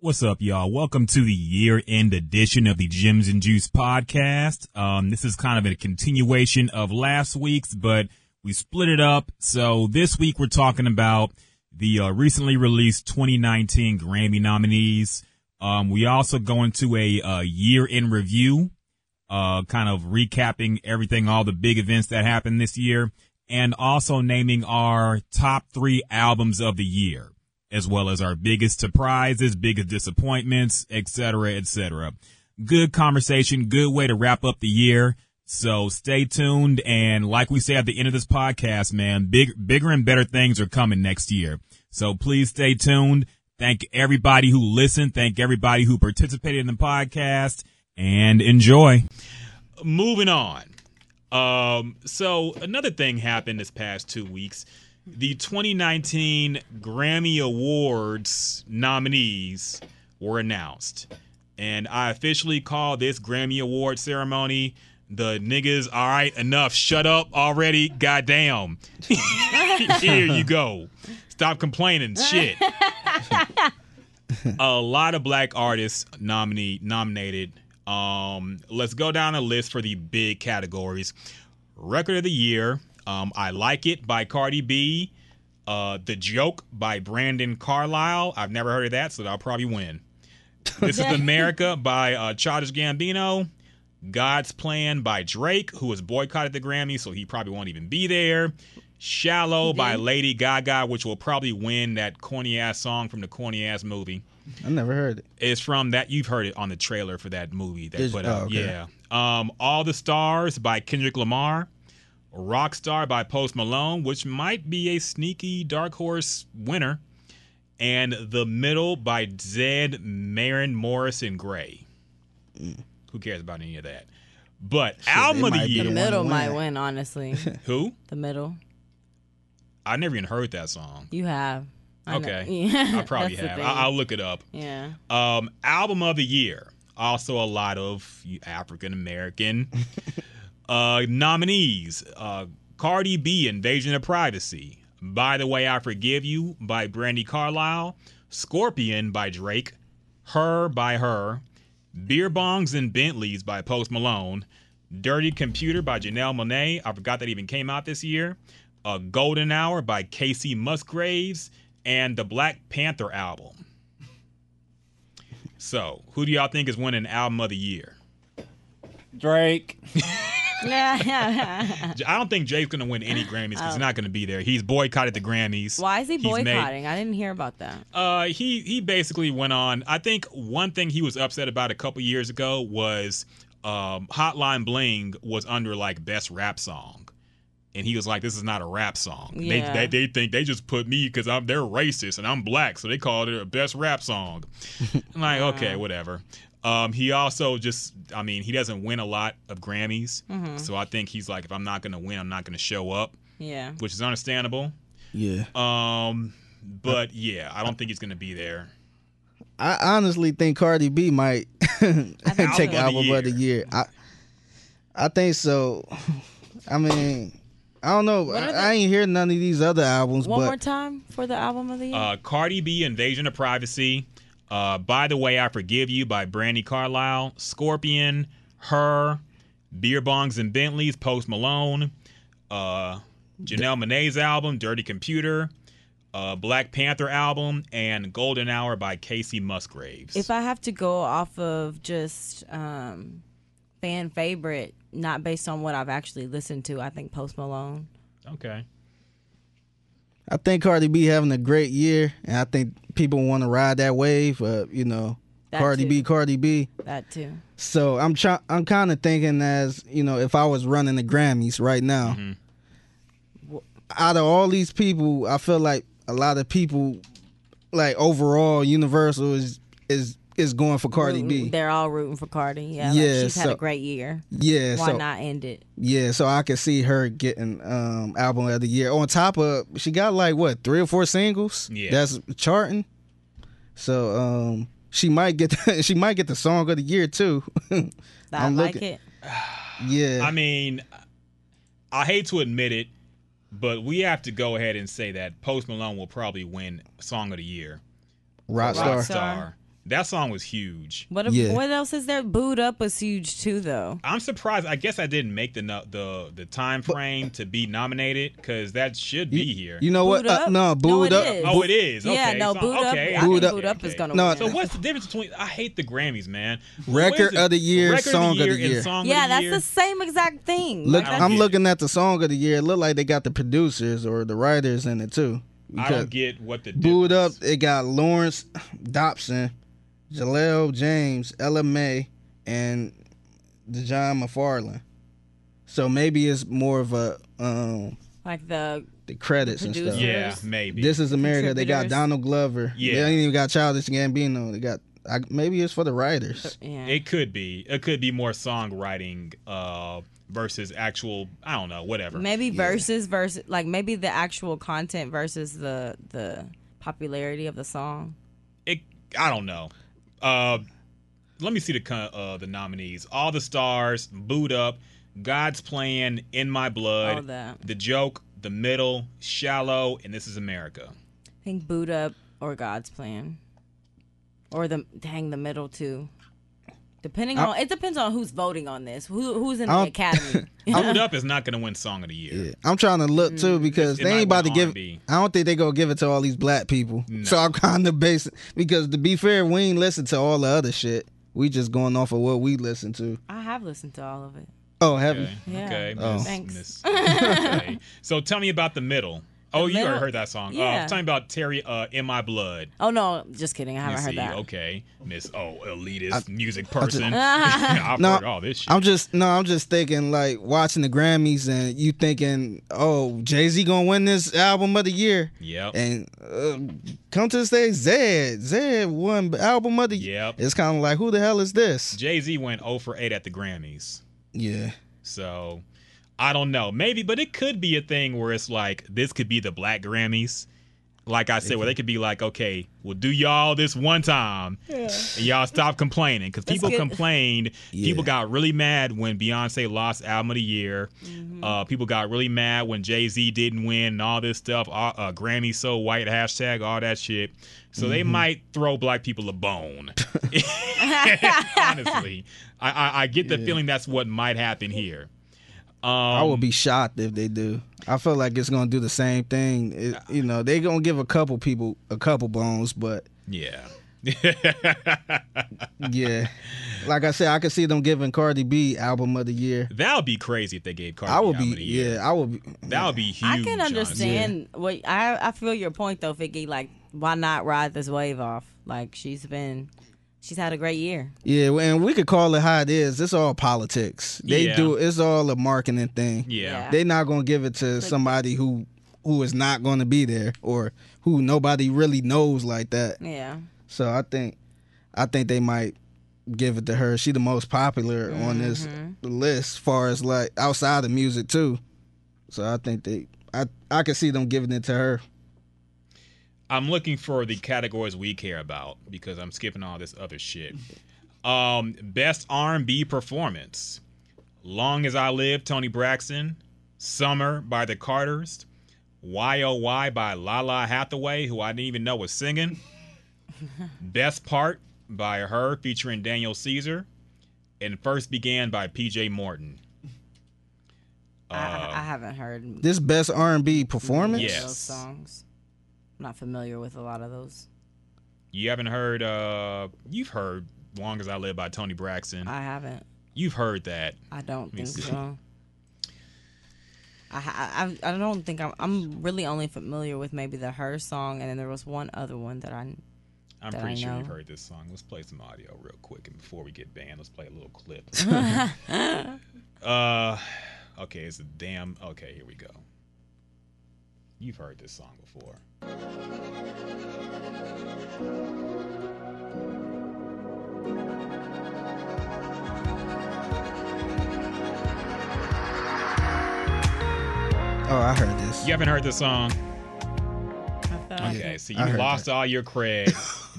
What's up, y'all? Welcome to the year end edition of the Gems and Juice podcast. Um, this is kind of a continuation of last week's, but we split it up. So this week we're talking about the uh, recently released 2019 Grammy nominees. Um, we also go into a uh, year in review, uh, kind of recapping everything, all the big events that happened this year, and also naming our top three albums of the year as well as our biggest surprises, biggest disappointments, etc., etc. Good conversation, good way to wrap up the year. So stay tuned. And like we say at the end of this podcast, man, big, bigger and better things are coming next year. So please stay tuned. Thank everybody who listened. Thank everybody who participated in the podcast and enjoy. Moving on. Um, so another thing happened this past two weeks the 2019 Grammy Awards nominees were announced. And I officially call this Grammy Award ceremony the niggas, all right, enough, shut up already, goddamn. Here you go. Stop complaining, shit. a lot of black artists nominee nominated. Um, let's go down a list for the big categories. Record of the year, um, I Like It by Cardi B. Uh, the Joke by Brandon Carlile. I've never heard of that, so I'll probably win. This is America by uh, Childish Gambino. God's Plan by Drake, who was boycotted the Grammy, so he probably won't even be there. Shallow by Lady Gaga, which will probably win that corny ass song from the corny ass movie. I never heard it. It's from that you've heard it on the trailer for that movie they Is- put oh, out. okay. Yeah. Um, All the Stars by Kendrick Lamar. Rockstar by Post Malone, which might be a sneaky dark horse winner. And The Middle by Zedd, Maren, Morrison, Grey. Who cares about any of that? But album of the year. The the middle one might win. win, honestly. Who? the middle. I never even heard that song. You have. I. Okay. Yeah, I probably have. I- I'll look it up. yeah. Um, album of the year. Also, a lot of African American uh, nominees. Uh, Cardi B, Invasion of Privacy. By the Way, I Forgive You by Brandi Carlile. Scorpion by Drake. H.E.R. by Her. Beer Bongs and Bentleys by Post Malone. Dirty Computer by Janelle Monae. I forgot that even came out this year. A Golden Hour by Kacey Musgraves. And the Black Panther album. So, who do y'all think is winning album of the year? Drake. I don't think Jay's going to win any Grammys because he's not going to be there. He's boycotted the Grammys. Why is he He's made- boycotting? I didn't hear about that. Uh, he he basically went on. I think one thing he was upset about a couple years ago was um, Hotline Bling was under like best rap song, and he was like, "This is not a rap song. Yeah. They, they they think they just put me because I'm they're racist and I'm black, so they called it a best rap song." I'm like, okay, whatever. Um, he also just, I mean, he doesn't win a lot of Grammys, so I think he's like, if I'm not gonna win, I'm not gonna show up, Yeah. which is understandable. Yeah. Um, but yeah, I don't think he's gonna be there. I honestly think Cardi B might take so. album of the year. I I think so. I mean, I don't know. What I, I ain't hear none of these other albums, One but more time for the album of the year. Uh, Cardi B, Invasion of Privacy. Uh, By the Way, I Forgive You by Brandi Carlile. Scorpion, Her, Beer Bongs and Bentleys, Post Malone. Uh, Janelle Monae's album, Dirty Computer. Uh, Black Panther album, and Golden Hour by Kacey Musgraves. if I have to go off of just um, fan favorite, not based on what I've actually listened to, I think Post Malone. okay. I think Cardi B having a great year, and I think people want to ride that wave. Uh, you know, That Cardi too. B, Cardi B. That too. So I'm try- I'm kind of thinking as you know, if I was running the Grammys right now, out of all these people, I feel like a lot of people, like overall, Universal is is is going for Cardi Rooting- B. They're all rooting for Cardi. Yeah. Yeah, Like she's had a great year. Yeah, Why so not end it? yeah, so I could see her getting um album of the year. On top of she got like what three or four singles. Yeah. that's charting. So um she might get the, she might get the song of the year too. I I'm like looking- it. yeah, I mean, I hate to admit it, but we have to go ahead and say that Post Malone will probably win Song of the Year. Rockstar. Rockstar. That song was huge. What Yeah. what else is there? Booed up was huge too, though. I'm surprised. I guess I didn't make the the the time frame to be nominated because that should be here. You know what? Booed Uh, Up? no, booed it up. is. oh, it is. Okay. yeah, no, so- booed okay. up. I Booed Up- booed up is gonna No, win. So what's the difference between? I hate the Grammys, man. Record of the year, Record song of the and year. song yeah, of the that's year? the same exact thing. Look, like, I'm get it. looking at the song of the year. It looked like they got the producers or the writers in it too. I don't get what the Booed up. It got Larrance Dopson, Jaleel James, Ella Mai, and Dijon McFarlane. So maybe it's more of a um like the the credits and stuff. Yeah, maybe. This is America. They got Donald Glover. Yeah. They ain't even got Childish Gambino. They got I, maybe it's for the writers. yeah. It could be. It could be more songwriting uh, versus actual. I don't know. Whatever. maybe verses versus like maybe the actual content versus the the popularity of the song. It. I don't know. Uh, let me see the uh, the nominees. All the stars. Boot up. God's plan. In my blood. All that. The joke. The middle. Shallow. And this is America. I think boot up or God's plan, or the dang the middle too. Depending on it depends on who's voting on this. Who who's in the I'll- academy? Boot up is not going to win song of the year. Yeah. I'm trying to look Mm. too because It they ain't about to give. R&B. I don't think they gonna give it to all these black people. No. So I'm kind of basing because to be fair, we ain't listen to all the other shit. We just going off of what we listen to. I have listened to all of it. Oh, have you? Okay. Yeah. Okay. Oh. Miss- Thanks. Miss- okay. So tell me about the middle. Oh, you already middle? heard that song. Uh, Yeah. tell me about Terry uh, in my blood. Oh no, just kidding. I haven't heard see, that. okay, Miss Oh elitist music person. just- I've No, heard all this shit. I'm just no, I'm just thinking like watching the Grammys and you thinking, oh, Jay Z gonna win this album of the year, yep. and uh, come to the stage, Zedd, Zedd won album of the year. Yep. It's kind of like who the hell is this? Jay Z went 0 for 8 at the Grammys. Yeah, So I don't know. Maybe, but it could be a thing where it's like this could be the Black Grammys. Like I said, where they could be like, okay, we'll do y'all this one time, and y'all stop complaining because people get- complained. Yeah. People got really mad when Beyonce lost album of the year. Uh, people got really mad when Jay Z didn't win and all this stuff. Uh, uh, Grammy so white hashtag all that shit. So they might throw black people a bone. Honestly, I, I, I get the feeling that's what might happen here. Um, I would be shocked if they do. I feel like it's gonna do the same thing. It, you know, they gonna give a couple people a couple bones, but Yeah. yeah, like I said, I could see them giving Cardi B album of the year. that would be crazy if they gave Cardi I would album be, of the year. yeah, I would be. That would be huge. I can honestly. understand what I I feel your point though, Vicky. Like, why not ride this wave off? Like, she's been, she's had a great year. Yeah, and we could call it how it is. It's all politics. They Yeah. do. It's all a marketing thing. Yeah. Yeah. They're not gonna give it to somebody who who is not gonna be there or who nobody really knows like that. Yeah. So I think I think they might give it to her. She the most popular on this Mm-hmm. list, far as like outside of music too. So I think they I I can see them giving it to her. I'm looking for the categories we care about because I'm skipping all this other shit. Um, best R&B performance: "Long as I Live" Toni Braxton, "Summer" by the Carters, "Y.O.Y." by Lalah Hathaway, who I didn't even know was singing. best part by her featuring Daniel Caesar, and "First Began" by P.J. Morton. I, I haven't heard This best R and B performance. Yeah. those songs. I'm not familiar with a lot of those. You haven't heard? uh You've heard "Long as I Live" by Toni Braxton. I haven't. You've heard that. I don't think see. so. I, I I don't think I'm I'm really only familiar with maybe the her song and then there was one other one that I I'm that pretty I sure know. you've heard this song. Let's play some audio real quick, and before we get banned, let's play a little clip. uh, okay, it's a damn. Okay, here we go. You've heard this song before. Oh, I heard this. You haven't heard this song? Okay, so you heard lost all your cred,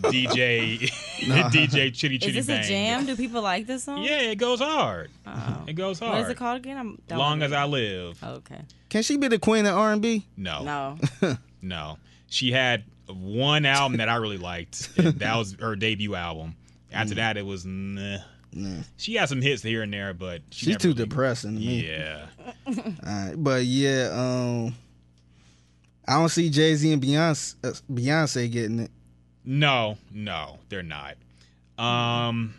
DJ, DJ Chitty Chitty Is Chitty this Bang. a jam? Do people like this song? Yeah, it goes hard. Oh. It goes hard. What is it called again? I'm Long as. I live. Okay. Can she be the queen of R and B? No, No. no. She had one album that I really liked. and that was her debut album. After that, it was nah. She had some hits here and there, but she She's too really- depressing to me. Yeah, but yeah, um, I don't see Jay Z and Beyonce uh, Beyonce getting it. no, no, they're not. Um,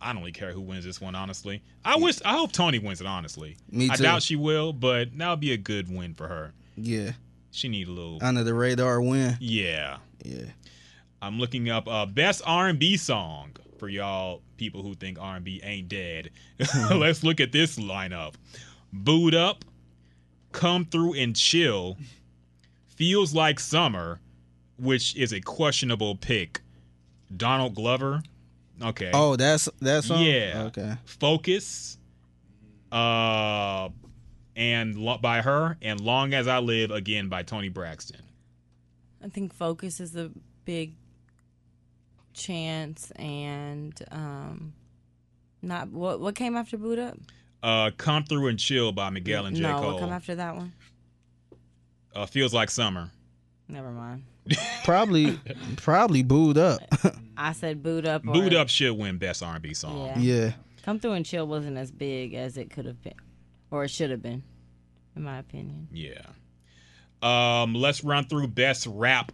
I don't really care who wins this one. Honestly, I wish I hope Toni wins it. Honestly, Me too. I doubt she will, but that would be a good win for her. Yeah, She need a little. under the radar win. yeah, Yeah, I'm looking up uh, best R&B song for y'all people who think R&B ain't dead. Let's look at this lineup: "Boot Up," "Come Through and Chill," "Feels Like Summer," which is a questionable pick. Donald Glover, okay. Oh, that's that's song? Yeah. Okay. Focus, uh, and Lo- by her, and "Long as I Live" again by Toni Braxton. I think focus is a big chance, and um, not what what came after boot up. Uh, "Come Through and Chill" by Miguel and J no, Cole. what come after that one? Uh, feels like summer. Never mind. Probably, probably booed up. I said boot up. Or, Boot Up should win best R&B song. Yeah. yeah. Come through and chill wasn't as big as it could have been, or it should have been, in my opinion. Yeah. Um, let's run through best rap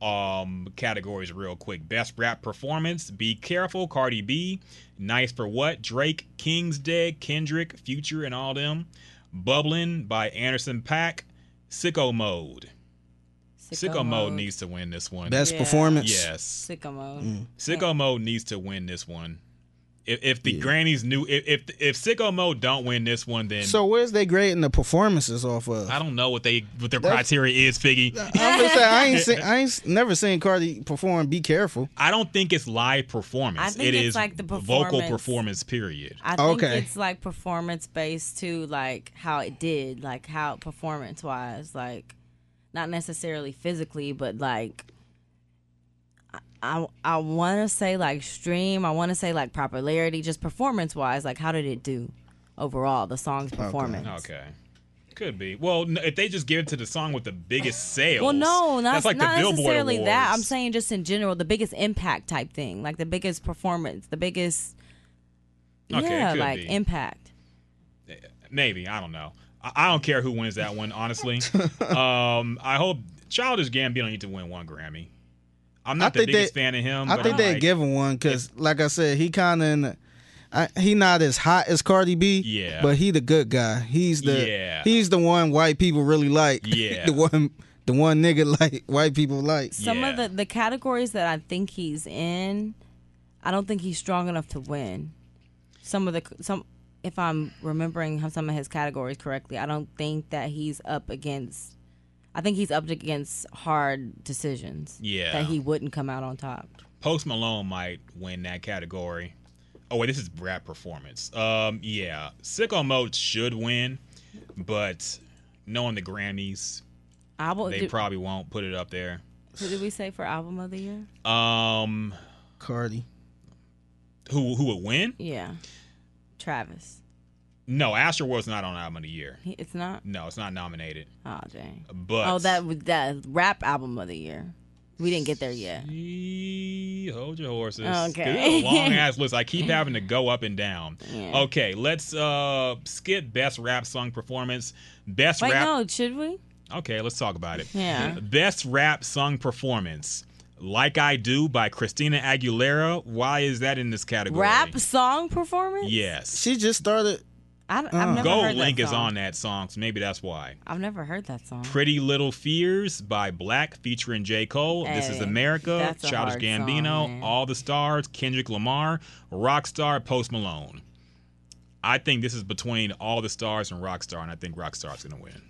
um categories real quick. Best rap performance: Be Careful, Cardi B, Nice for What, Drake, King's Dead, Kendrick, Future, and all them. Bubbling by Anderson .Paak, Sicko Mode. Sicko, Mode needs to win this one. Best Yeah. performance. yes. sicko mode. Mm. Sicko Mode needs to win this one. If, if the grannies knew if, if if Sicko Mode don't win this one, then So where's they grading the performances off of? I don't know what they what their That's- criteria is, Figgy. I'm gonna say I ain't seen, I ain't never seen Cardi perform. Be careful. I don't think it's live performance. I think It it's is like the vocal performance. performance. Period. I think Okay. it's like performance based too, like how it did, like how performance wise, like not necessarily physically, but like I I, I want to say like stream, I want to say like popularity, just performance wise, like how did it do overall the song's performance? Okay. Could be. Well, n- if they just give it to the song with the biggest sales. Well, no, not, that's like not the Billboard necessarily that. I'm saying just in general, the biggest impact type thing, like the biggest performance, the biggest, Okay, yeah, could like be. impact. maybe I don't know. I, I don't care who wins that one. Honestly, um, I hope Childish Gambino need to win one Grammy. I'm not the think biggest they- fan of him. I but think I'm they like, give him one because, like I said, he kind of. I, he not as hot as Cardi B, Yeah. but he the good guy. He's the Yeah. he's the one white people really like. Yeah. the one the one nigga like white people like. Some of the the categories that I think he's in, I don't think he's strong enough to win. Some of the some, if I'm remembering some of his categories correctly, I don't think that he's up against. I think he's up against hard decisions. Yeah. that he wouldn't come out on top. Post Malone might win that category. Oh wait, this is rap performance. Um, yeah, Sicko Mode should win, but knowing the Grammys, Album? they Did, probably won't put it up there. who did we say for album of the year? Um, Cardi. who who would win? Yeah, Travis. No, Astroworld's not on album of the year. It's not. No, it's not nominated. Oh dang. But Oh, that was that rap album of the year. We didn't get there yet. Yee, Hold your horses. Okay. long ass list. I keep having to go up and down. Yeah. Okay, let's uh skip best rap song performance. Best Wait, rap. no, should we? Okay, let's talk about it. Yeah. Best rap song performance. Like I Do by Christina Aguilera. Why is that in this category? Rap song performance? Yes. She just started. I, have Uh. never Gold heard Link that is song. on that song, so maybe that's why. I've never heard that song. Pretty Little Fears by 6LACK featuring J. Cole. this is America. that's a Childish hard Gambino. song, man. All the Stars. Kendrick Lamar. Rockstar. Post Malone. I think this is between All the Stars and Rockstar, and I think Rockstar's going to win.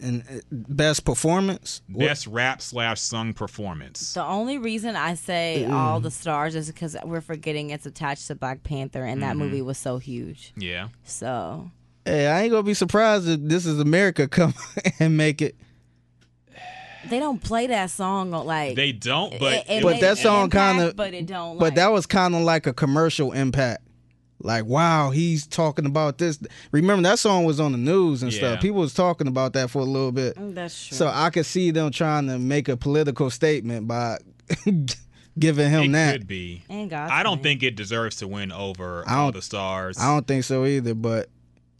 And uh, best performance. Best rap slash sung performance. The only reason I say all the stars is because we're forgetting it's attached to Black Panther, and Mm-hmm. that movie was so huge. Yeah. So Hey, I ain't gonna be surprised if this is America come and make it. they don't play that song on, like. They don't, but it- it it But that song kinda- But it don't. But like- that was kind of like a commercial impact. Like, wow, he's talking about this. Remember that song was on the news and Yeah. stuff. People was talking about that for a little bit. Mm, That's true. So I could see them trying to make a political statement by giving him it that. could be. and God. I don't think it deserves to win over I all don't- the stars. I don't think so either, but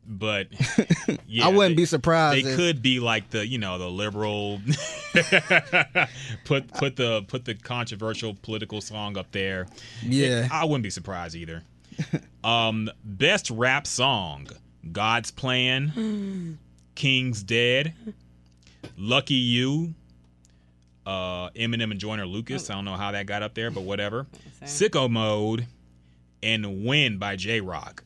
but yeah, I wouldn't they, be surprised. They if- could be like the you know the liberal put put the put the controversial political song up there. Yeah. I wouldn't be surprised either. um, best rap song: God's Plan, King's Dead, Lucky You, uh, Eminem and Joyner Lucas. I don't know how that got up there, but whatever. Sicko Mode, and Win by Jay Rock.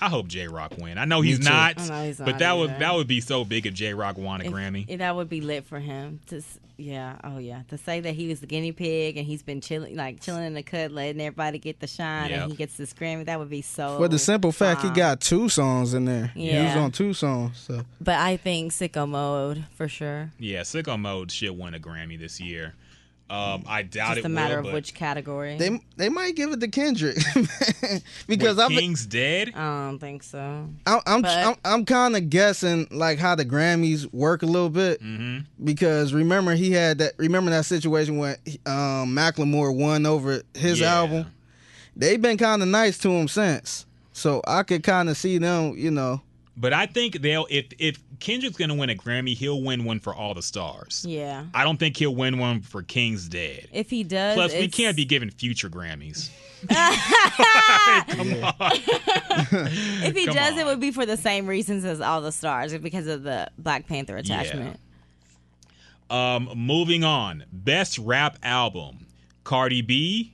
I hope Jay Rock win. I know he's not, know he's but not that would that would be so big if Jay Rock won a If- Grammy. if that would be lit for him. To yeah, oh yeah, to say that he was the guinea pig and he's been chilling, like chilling in the cut, letting everybody get the shine, Yep. and he gets this Grammy. That would be so. for the simple fact he got two songs in there. Yeah, He was on two songs. So But I think sicko mode for sure. yeah, Sicko Mode should win a Grammy this year. Um, I doubt Just it It's a matter will, of which category. they they might give it to Kendrick because with I've been, King's Dead. I don't think so. I'm I'm But- I'm, I'm kind of guessing like how the Grammys work a little bit Mm-hmm. because remember he had that remember that situation when um, Macklemore won over his Yeah. album. They've been kind of nice to him since, so I could kind of see them. You know, But I think they'll if if Kendrick's gonna win a Grammy, he'll win one for all the stars. Yeah. I don't think he'll win one for King's Dead. If he does, Plus, we it's- can't be giving future Grammys. Come on. If he Come does, on. it would be for the same reasons as all the stars, because of the Black Panther attachment. Um, moving on. Best rap album: Cardi B,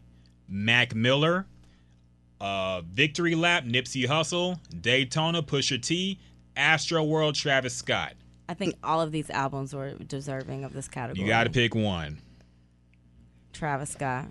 Mac Miller, uh, Victory Lap, Nipsey Hussle, Daytona, Pusha T, Astroworld, Travis Scott. I think all of these albums were deserving of this category. You got to pick one. Travis Scott.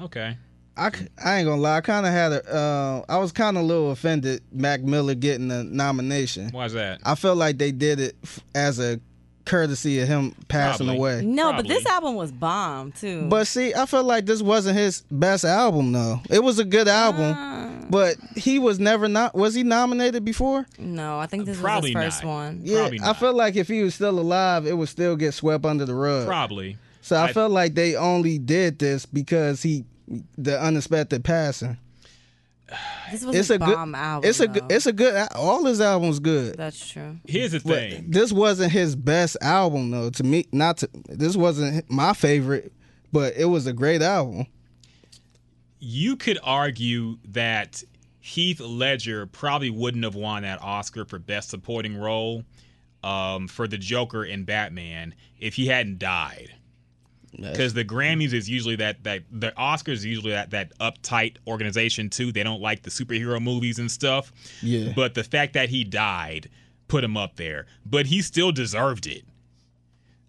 Okay. I, I ain't gonna lie. I kind of had a. Uh, I was kind of a little offended. Mac Miller getting the nomination. Why's that? I felt like they did it f- as a courtcy of him passing Probably. away. No, but this album was bomb too. But see, I felt like this wasn't his best album though. It was a good album, Uh, but he was never not. Was he nominated before? no, I think this Probably was his first not. one. Yeah, Probably I not. felt like if he was still alive, it would still get swept under the rug. Probably. So I, I- felt like they only did this because he, the unexpected passing. This was It's a a good. album. It's a. though. good It's a good. All his albums good. That's true. Here's the But thing. this wasn't his best album though. To me, not to. This wasn't my favorite, but it was a great album. You could argue that Heath Ledger probably wouldn't have won that Oscar for Best Supporting Role um, for the Joker in Batman if he hadn't died. Because the Grammys is usually that that the Oscars is usually that that uptight organization too. They don't like the superhero movies and stuff. Yeah. But the fact that he died put him up there. But he still deserved it.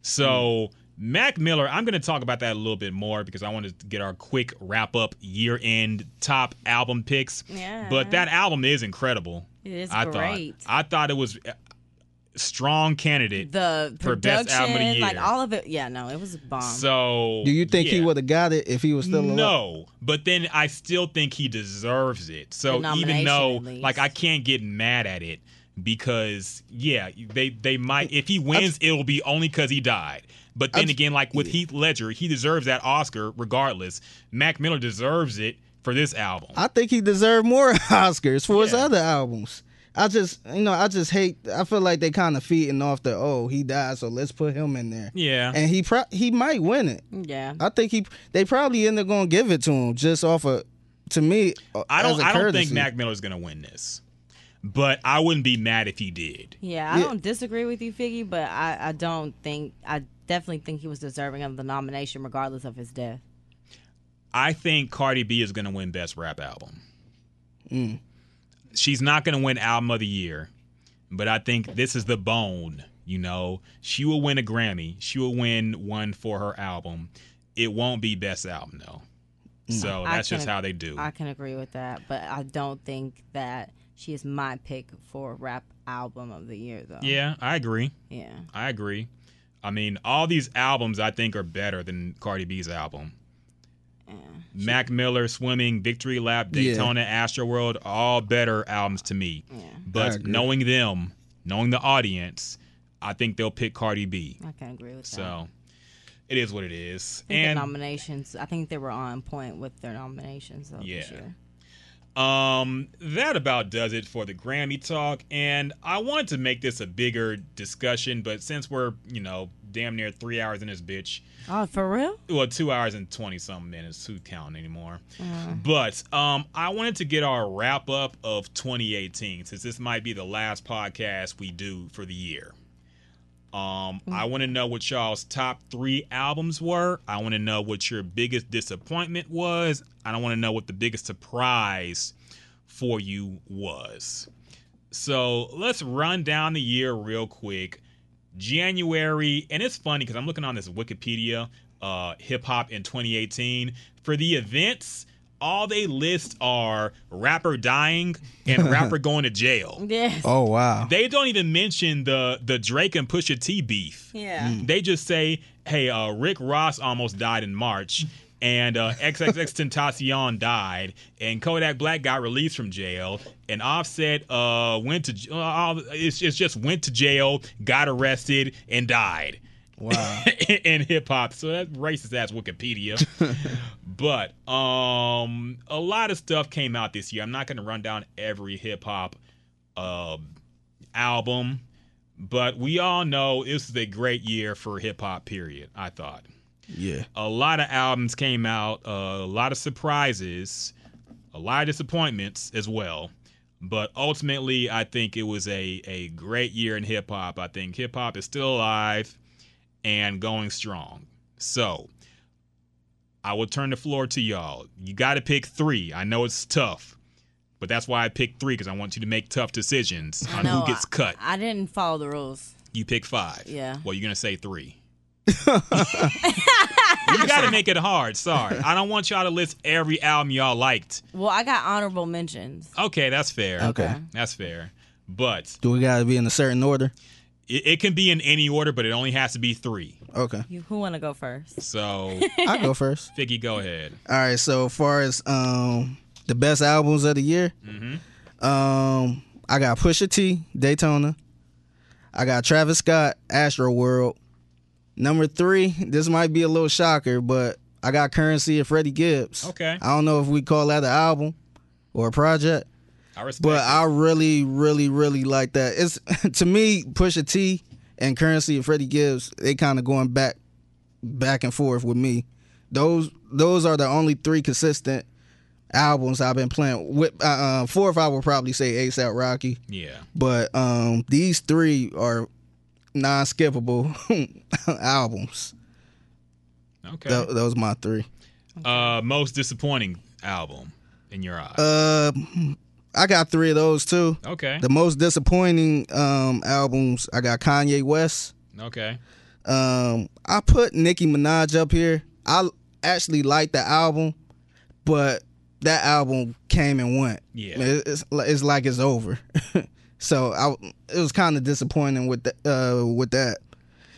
So Mac Miller, I'm going to talk about that a little bit more because I want to get our quick wrap up year end top album picks. Yeah. But that album is incredible. It is I great. thought. I thought it was a strong candidate. The For best production, album of the year. like all of it. Yeah, no, it was a bomb. so Do you think he would have got it if he was still alive? No, but then I still think he deserves it. So even though, like, I can't get mad at it because, yeah, they they might if he wins, it'll be only because he died. But then I'd- again, like with Heath Ledger, he deserves that Oscar regardless. Mac Miller deserves it for this album. I think he deserved more Oscars for his other albums. I just, you know, I just hate. I feel like they kind of feeding off the oh he died, so let's put him in there. yeah, And he pro- he might win it. yeah. I think he they probably end up gonna give it to him just off of to me. uh, I don't. as a I don't think Mac Miller's gonna win this, but I wouldn't be mad if he did. Yeah, I Yeah. don't disagree with you, Figgy, but I, I don't think I definitely think he was deserving of the nomination regardless of his death. I think Cardi B is going to win Best Rap Album. Mm. She's not going to win Album of the Year, but I think this is the bone. You know, she will win a Grammy. She will win one for her album. It won't be Best Album though. So I that's just can- how they do. I can agree with that, but I don't think that she is my pick for rap album of the year though. yeah, I agree. Yeah. I agree. I mean, all these albums I think are better than Cardi B's album. Mac Miller, Swimming, Victory Lap, Yeah. Daytona, Astroworld, all better albums to me. I But knowing them, knowing the audience, I think they'll pick Cardi B. I can agree with that. So it is what it is. I think the And nominations. I think they were on point with their nominations though, this Yeah. year. Um, that about does it for the Grammy talk. And I wanted to make this a bigger discussion, but since we're, you know, damn near three hours in this bitch, Oh, for real? well, two hours and 20 something minutes, who counting anymore? But um, I wanted to get our wrap up of 2018 since this might be the last podcast we do for the year. Um, I want to know what y'all's top three albums were. I want to know what your biggest disappointment was. I don't want to know what the biggest surprise for you was. So let's run down the year real quick. January, and it's funny because I'm looking on this Wikipedia, uh, hip hop in 2018. For the events, all they list are rapper dying and rapper going to jail. Yes. Oh wow. They don't even mention the the Drake and Pusha T beef. Yeah. They just say, "Hey, uh, Rick Ross almost died in March, and uh, XXXTentacion died, and Kodak Black got released from jail, and Offset uh, went to uh, it's, it's just went to jail, got arrested, and died." Wow. in hip hop. So that's racist ass Wikipedia. but um a lot of stuff came out this year. I'm not gonna run down every hip hop uh, album, but we all know this is a great year for hip hop, period, I thought. Yeah. A lot of albums came out, uh, a lot of surprises, a lot of disappointments as well. But ultimately, I think it was a, a great year in hip hop. I think hip hop is still alive and going strong. So I will turn the floor to y'all. You got to pick three. I know it's tough, but that's why I picked three because I want you to make tough decisions on know, who gets cut. I, I didn't follow the rules. You pick five. Yeah. Well, you're gonna say three. You gotta make it hard. Sorry, I don't want y'all to list every album y'all liked. Well, I got honorable mentions. Okay, that's fair. Okay. that's fair. But Do we gotta be in a certain order? it, it can be in any order, but it only has to be three. Okay. You, who want to go first? So, I go first. Figgy, go ahead. All right. So as far as um the best albums of the year, um I got Pusha T, Daytona. I got Travis Scott, Astroworld. Number three, this might be a little shocker, but I got Curren$y of Freddie Gibbs. Okay. I don't know if we call that an album or a project. I respect. But it. I really, really, really like that. It's to me, Pusha T and Curren$y and Freddie Gibbs, they kind of going back, back and forth with me. Those those are the only three consistent albums I've been playing. With uh, uh, fourth, I would probably say ASAP Rocky, yeah. but um, these three are non-skippable albums. Okay. Tho- those my three. uh, most disappointing album in your eyes. Uh, I got three of those too. okay. The most disappointing um, albums I got Kanye West. Okay. Um, I put Nicki Minaj up here. I actually like the album, but that album came and went. Yeah. It's it's like it's over. so I it was kind of disappointing with the, uh with that.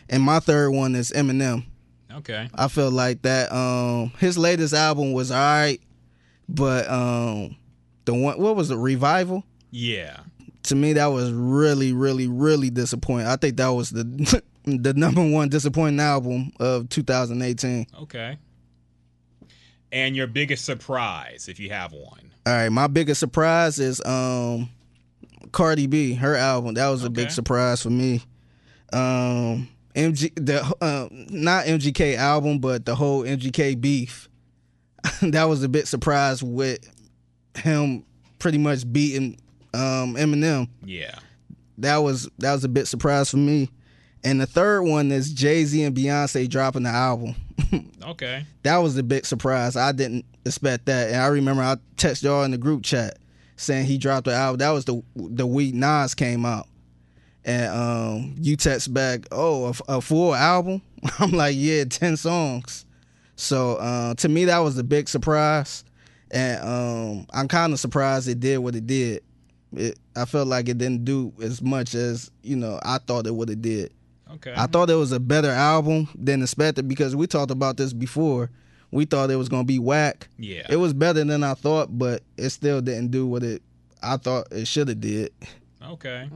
And my third one is Eminem. Okay. I feel like that um his latest album was alright, but um the one what was the revival? Yeah. to me that was really really really disappointing i think that was the the number one disappointing album of 2018 Okay. And your biggest surprise, if you have one. all right my biggest surprise is um cardi b her album that was a big surprise for me um mg the uh, not mgk album but the whole mgk beef that was a bit surprised with him pretty much beating um eminem Yeah. that was that was a bit surprise for me. And the third one is Jay Z and Beyonce dropping the album. Okay. that was a big surprise. I didn't expect that. And I remember I texted y'all in the group chat saying he dropped the album. That was the the week Nas came out. And um, you text back, oh, a, a full album? I'm like, yeah, ten songs. So uh, to me, that was a big surprise, and um, I'm kind of surprised it did what it did. It, I felt like it didn't do as much as you know I thought it would have did. Okay. I thought it was a better album than expected because we talked about this before we thought it was gonna be whack. Yeah. It was better than I thought, but it still didn't do what it I thought it should have did. Okay.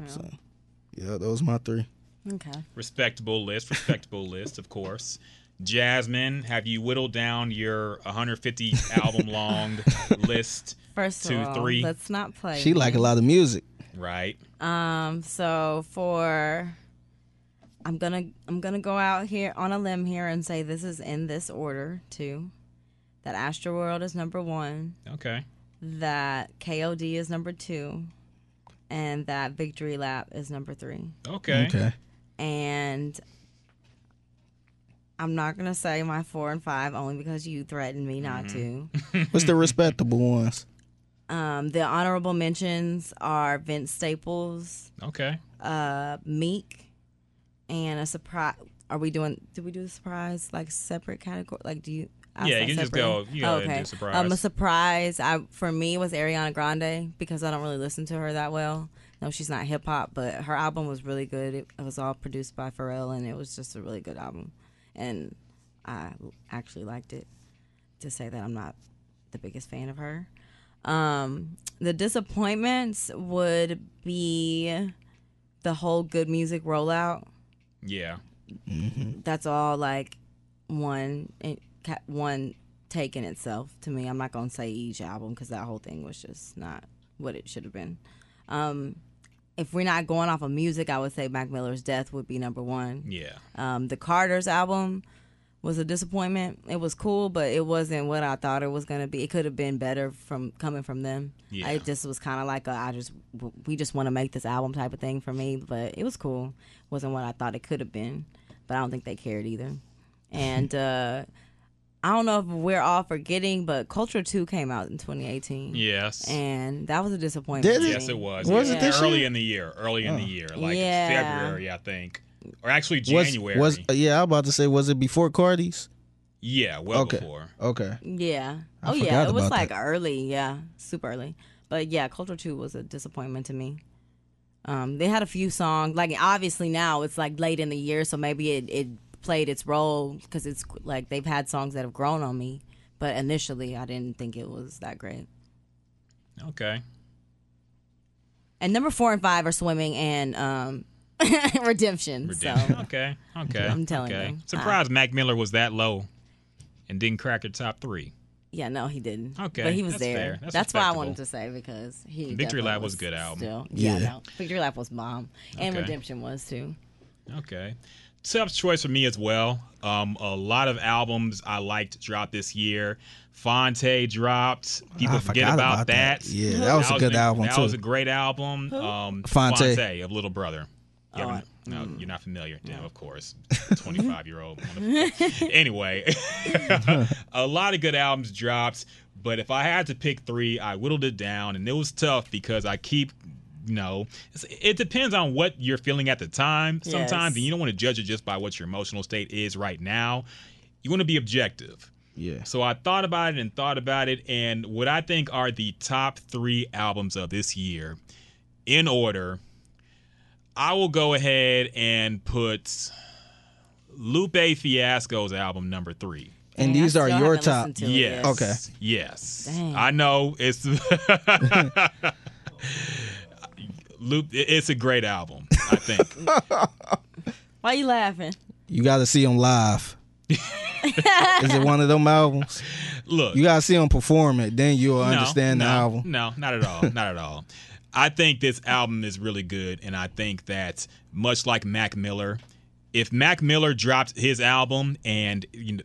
Yeah, those my three. Okay. Respectable list. Respectable list, of course. Jasmine, have you whittled down your 150 album long list? First Two, of all, three. let's not play. She like a lot of music. Right. Um. So for, I'm gonna I'm gonna go out here on a limb here and say this is in this order too. That Astroworld is number one. Okay. That KOD is number two, and that Victory Lap is number three. Okay. Okay. And I'm not gonna say my four and five only because you threatened me not to. What's the respectable ones? Um, the honorable mentions are Vince Staples, Okay. uh, Meek, and a surprise. Are we doing? Did we do the surprise like separate category? Like, do you? ask Yeah, you can just go- you ahead and do surprise. Um, a surprise. I for me was Ariana Grande because I don't really listen to her that well. No, she's not hip hop, but her album was really good. It, it was all produced by Pharrell, and it was just a really good album. And I actually liked it. To say that I'm not the biggest fan of her. Um, the disappointments would be the whole good music rollout. Yeah. That's all like one one take in itself to me. I'm not gonna say each album because that whole thing was just not what it should have been. Um, if we're not going off of music, I would say Mac Miller's Death would be number one. Yeah. Um, the Carter's album was a disappointment. It was cool, but it wasn't what I thought it was gonna be. It could have been better from coming from them. Yeah. It just was kind of like a, I just we just want to make this album type of thing for me. But it was cool. wasn't what I thought it could have been. But I don't think they cared either. And uh, I don't know if we're all forgetting, but Culture Two came out in 2018. Yes. And that was a disappointment. Did it? yes, it was. Was yeah. it this early year? in the year? Early in the year, like Yeah. February, I think, or actually Was- January. Was, yeah, I was about to say, was it before Cardi's? yeah, well Okay. before. Okay. Yeah. I oh yeah, it was like that. early. Yeah, super early. But yeah, Culture Two was a disappointment to me. Um, they had a few songs. Like obviously now it's like late in the year, so maybe it it played its role because it's like they've had songs that have grown on me. But initially, I didn't think it was that great. Okay. And number four and five are swimming and um, redemption. Redemption. So Okay. Okay. I'm telling okay. you. Surprised Mac Miller was that low, and didn't crack the top three. yeah, no, he didn't. Okay, but he was that's there. fair. That's That's, why I wanted to say because he Victory definitely Lap was a good album. Still, yeah, Yeah. no, Victory Lap was bomb, and Okay. Redemption was too. Okay. Tough choice for me as well. Um, a lot of albums I liked dropped this year. Phonte dropped. People I forget forgot about, about that. that. Yeah, that was a good an- album, That too. was a great album. Um, Phonte. of Little Brother. You Oh, haven't- I- no, mm. you're not familiar. Yeah, of course. 25 year old. anyway, a lot of good albums dropped, but if I had to pick three, I whittled it down, and it was tough because I keep. You know, it's- it depends on what you're feeling at the time. Sometimes, Yes. and you don't want to judge it just by what your emotional state is right now. You want to be objective. Yeah. So I thought about it and thought about it, and what I think are the top three albums of this year, in order, I will go ahead and put Lupe Fiasco's album number three. And Dang, I these are your top. listened to it Yes. Okay. Yes. Dang. I know it's Lupe. It's a great album. I think. Why you laughing? You got to see them live. Is it one of them albums? Look, You got to see them perform it, then you'll No, understand no, the album. No, not at all. not at all. I think this album is really good, and I think that much like Mac Miller, if Mac Miller dropped his album and you know,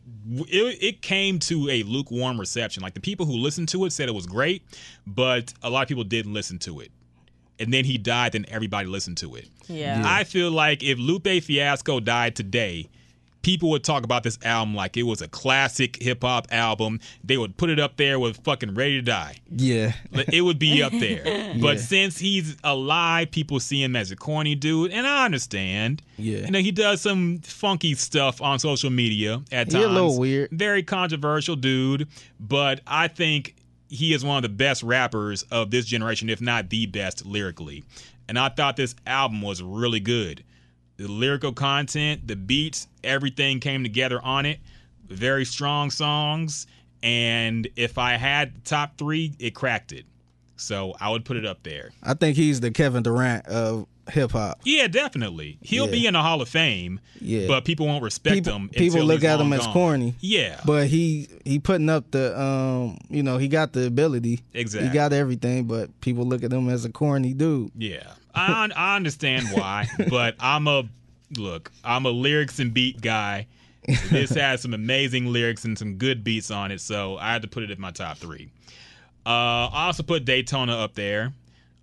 it, it came to a lukewarm reception, like the people who listened to it said it was great, but a lot of people didn't listen to it. And then he died, then everybody listened to it. Yeah. I feel like if Lupe Fiasco died today, people would talk about this album like it was a classic hip hop album. They would put it up there with fucking Ready to Die. Yeah. It would be up there. But since he's alive, people see him as a corny dude, and I understand. Yeah. You know, he does some funky stuff on social media at He times. a little weird. Very controversial dude, but I think he is one of the best rappers of this generation, if not the best lyrically. And I thought this album was really good. The lyrical content, the beats, everything came together on it. very strong songs. And if I had the top three, it cracked it. So I would put it up there. I think he's the Kevin Durant of hip hop. Yeah, definitely. He'll Yeah. be in the Hall of Fame. Yeah. But people won't respect People- him. people look at him as gone. corny. Yeah. But he he putting up the um you know he got the ability. Exactly. He got everything, but people look at him as a corny dude. Yeah, I I understand why, but I'm a look. I'm a lyrics and beat guy. This has some amazing lyrics and some good beats on it, so I had to put it in my top three. Uh, I also put Daytona up there.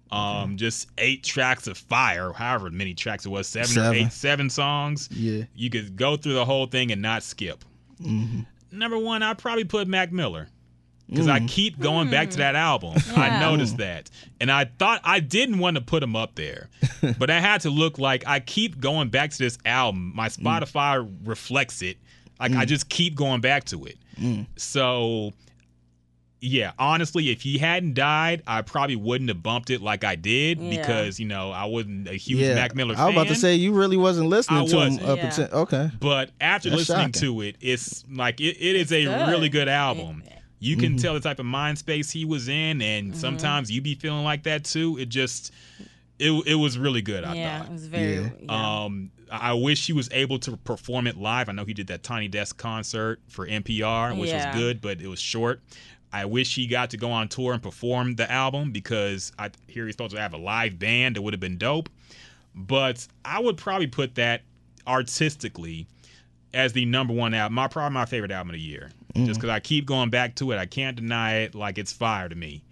Um, just eight tracks of fire, however many tracks it was, seven, or eight, seven songs. Yeah. you could go through the whole thing and not skip. Number one, I'd probably put Mac Miller because I mm. keep going back to that hmm. album. I Yeah. noticed that, and I thought I didn't want to put him up there, but I had to look like I keep going back to this album. My mm. Spotify reflects it. Like I mm. just keep going back to it. So, yeah, honestly, if he hadn't died, I probably wouldn't have bumped it like I did Yeah. because you know I wasn't a huge Yeah. Mac Miller fan. I was about to say you really wasn't listening I to him wasn't. up Yeah. until okay. But after That's listening shocking. to it, it's like it, it is a good. really good album. You can Mm-hmm. tell the type of mind space he was in, and Mm-hmm. sometimes you be feeling like that too. It just it it was really good. I yeah, it was very. Yeah. Yeah. Um, I wish he was able to perform it live. I know he did that Tiny Desk concert for NPR, which Yeah. was good, but it was short. I wish he got to go on tour and perform the album because I hear he's supposed to have a live band. It would have been dope. But I would probably put that artistically as the number one album. My probably my favorite album of the year, just because I keep going back to it. I can't deny it. Like it's fire to me.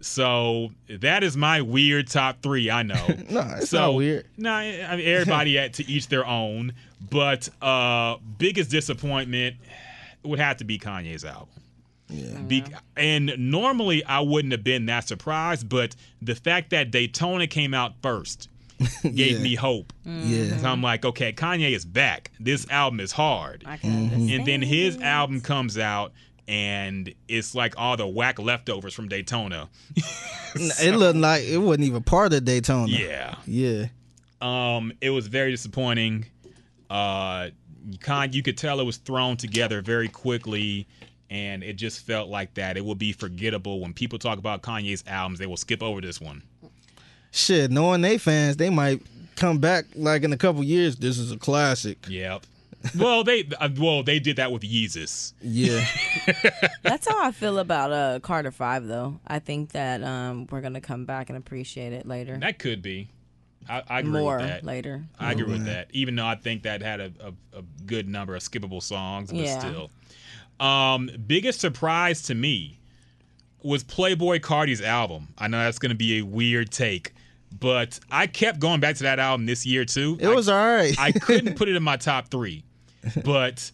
So that is my weird top three. I know. No, it's so, not weird. No, I mean everybody had to each their own. But uh biggest disappointment would have to be Kanye's album. Yeah. Be- and normally I wouldn't have been that surprised, but the fact that Daytona came out first gave Yeah. me hope. Yeah. So I'm like, okay, Kanye is back. This album is hard. I can understand. And then his album comes out and it's like all the whack leftovers from Daytona. It looked like it wasn't even part of Daytona. Yeah. Yeah. Um, it was very disappointing. Uh, you kind you could tell it was thrown together very quickly, and it just felt like that. It will be forgettable when people talk about Kanye's albums. They will skip over this one. Shit, knowing they fans, they might come back like in a couple years. This is a classic. Yep. well, they uh, well they did that with Yeezus. Yeah. That's how I feel about uh Carter Five, though. I think that um we're gonna come back and appreciate it later, That could be. I, I agree more with that. later. I agree with that. Even though I think that had a, a, a good number of skippable songs, but Yeah. still. Um, biggest surprise to me was Playboi Carti's album. I know that's going to be a weird take, but I kept going back to that album this year too. It was all right. I, I couldn't put it in my top three, but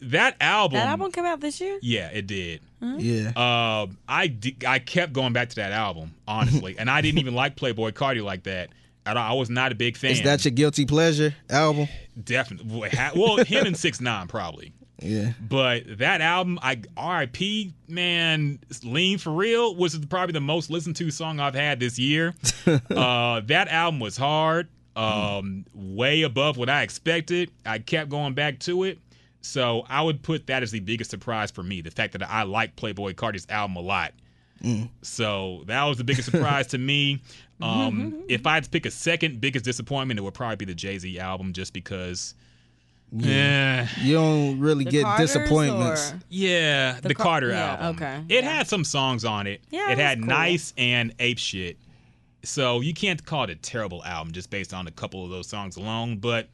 that album, That album came out this year. yeah, it did. yeah. Um, I di- I kept going back to that album honestly, and I didn't even like Playboi Carti like that. At all. I was not a big fan. Is that your guilty pleasure album? Definitely. Well, him and Six Nine probably. Yeah. But that album, I R.I.P. Man, Lean for Real was probably the most listened to song I've had this year. uh, that album was hard, um, way above what I expected. I kept going back to it, so I would put that as the biggest surprise for me. The fact that I like Playboi Carti's album a lot. So that was the biggest surprise to me. Um, if I had to pick a second biggest disappointment, it would probably be the Jay Z album, just because. Yeah. You don't really The get Carters, disappointments. or- Yeah, the, Car- Carter yeah, album. okay. It Yeah. had some songs on it. Yeah, it it had cool. nice and ape shit. So you can't call it a terrible album just based on a couple of those songs alone. But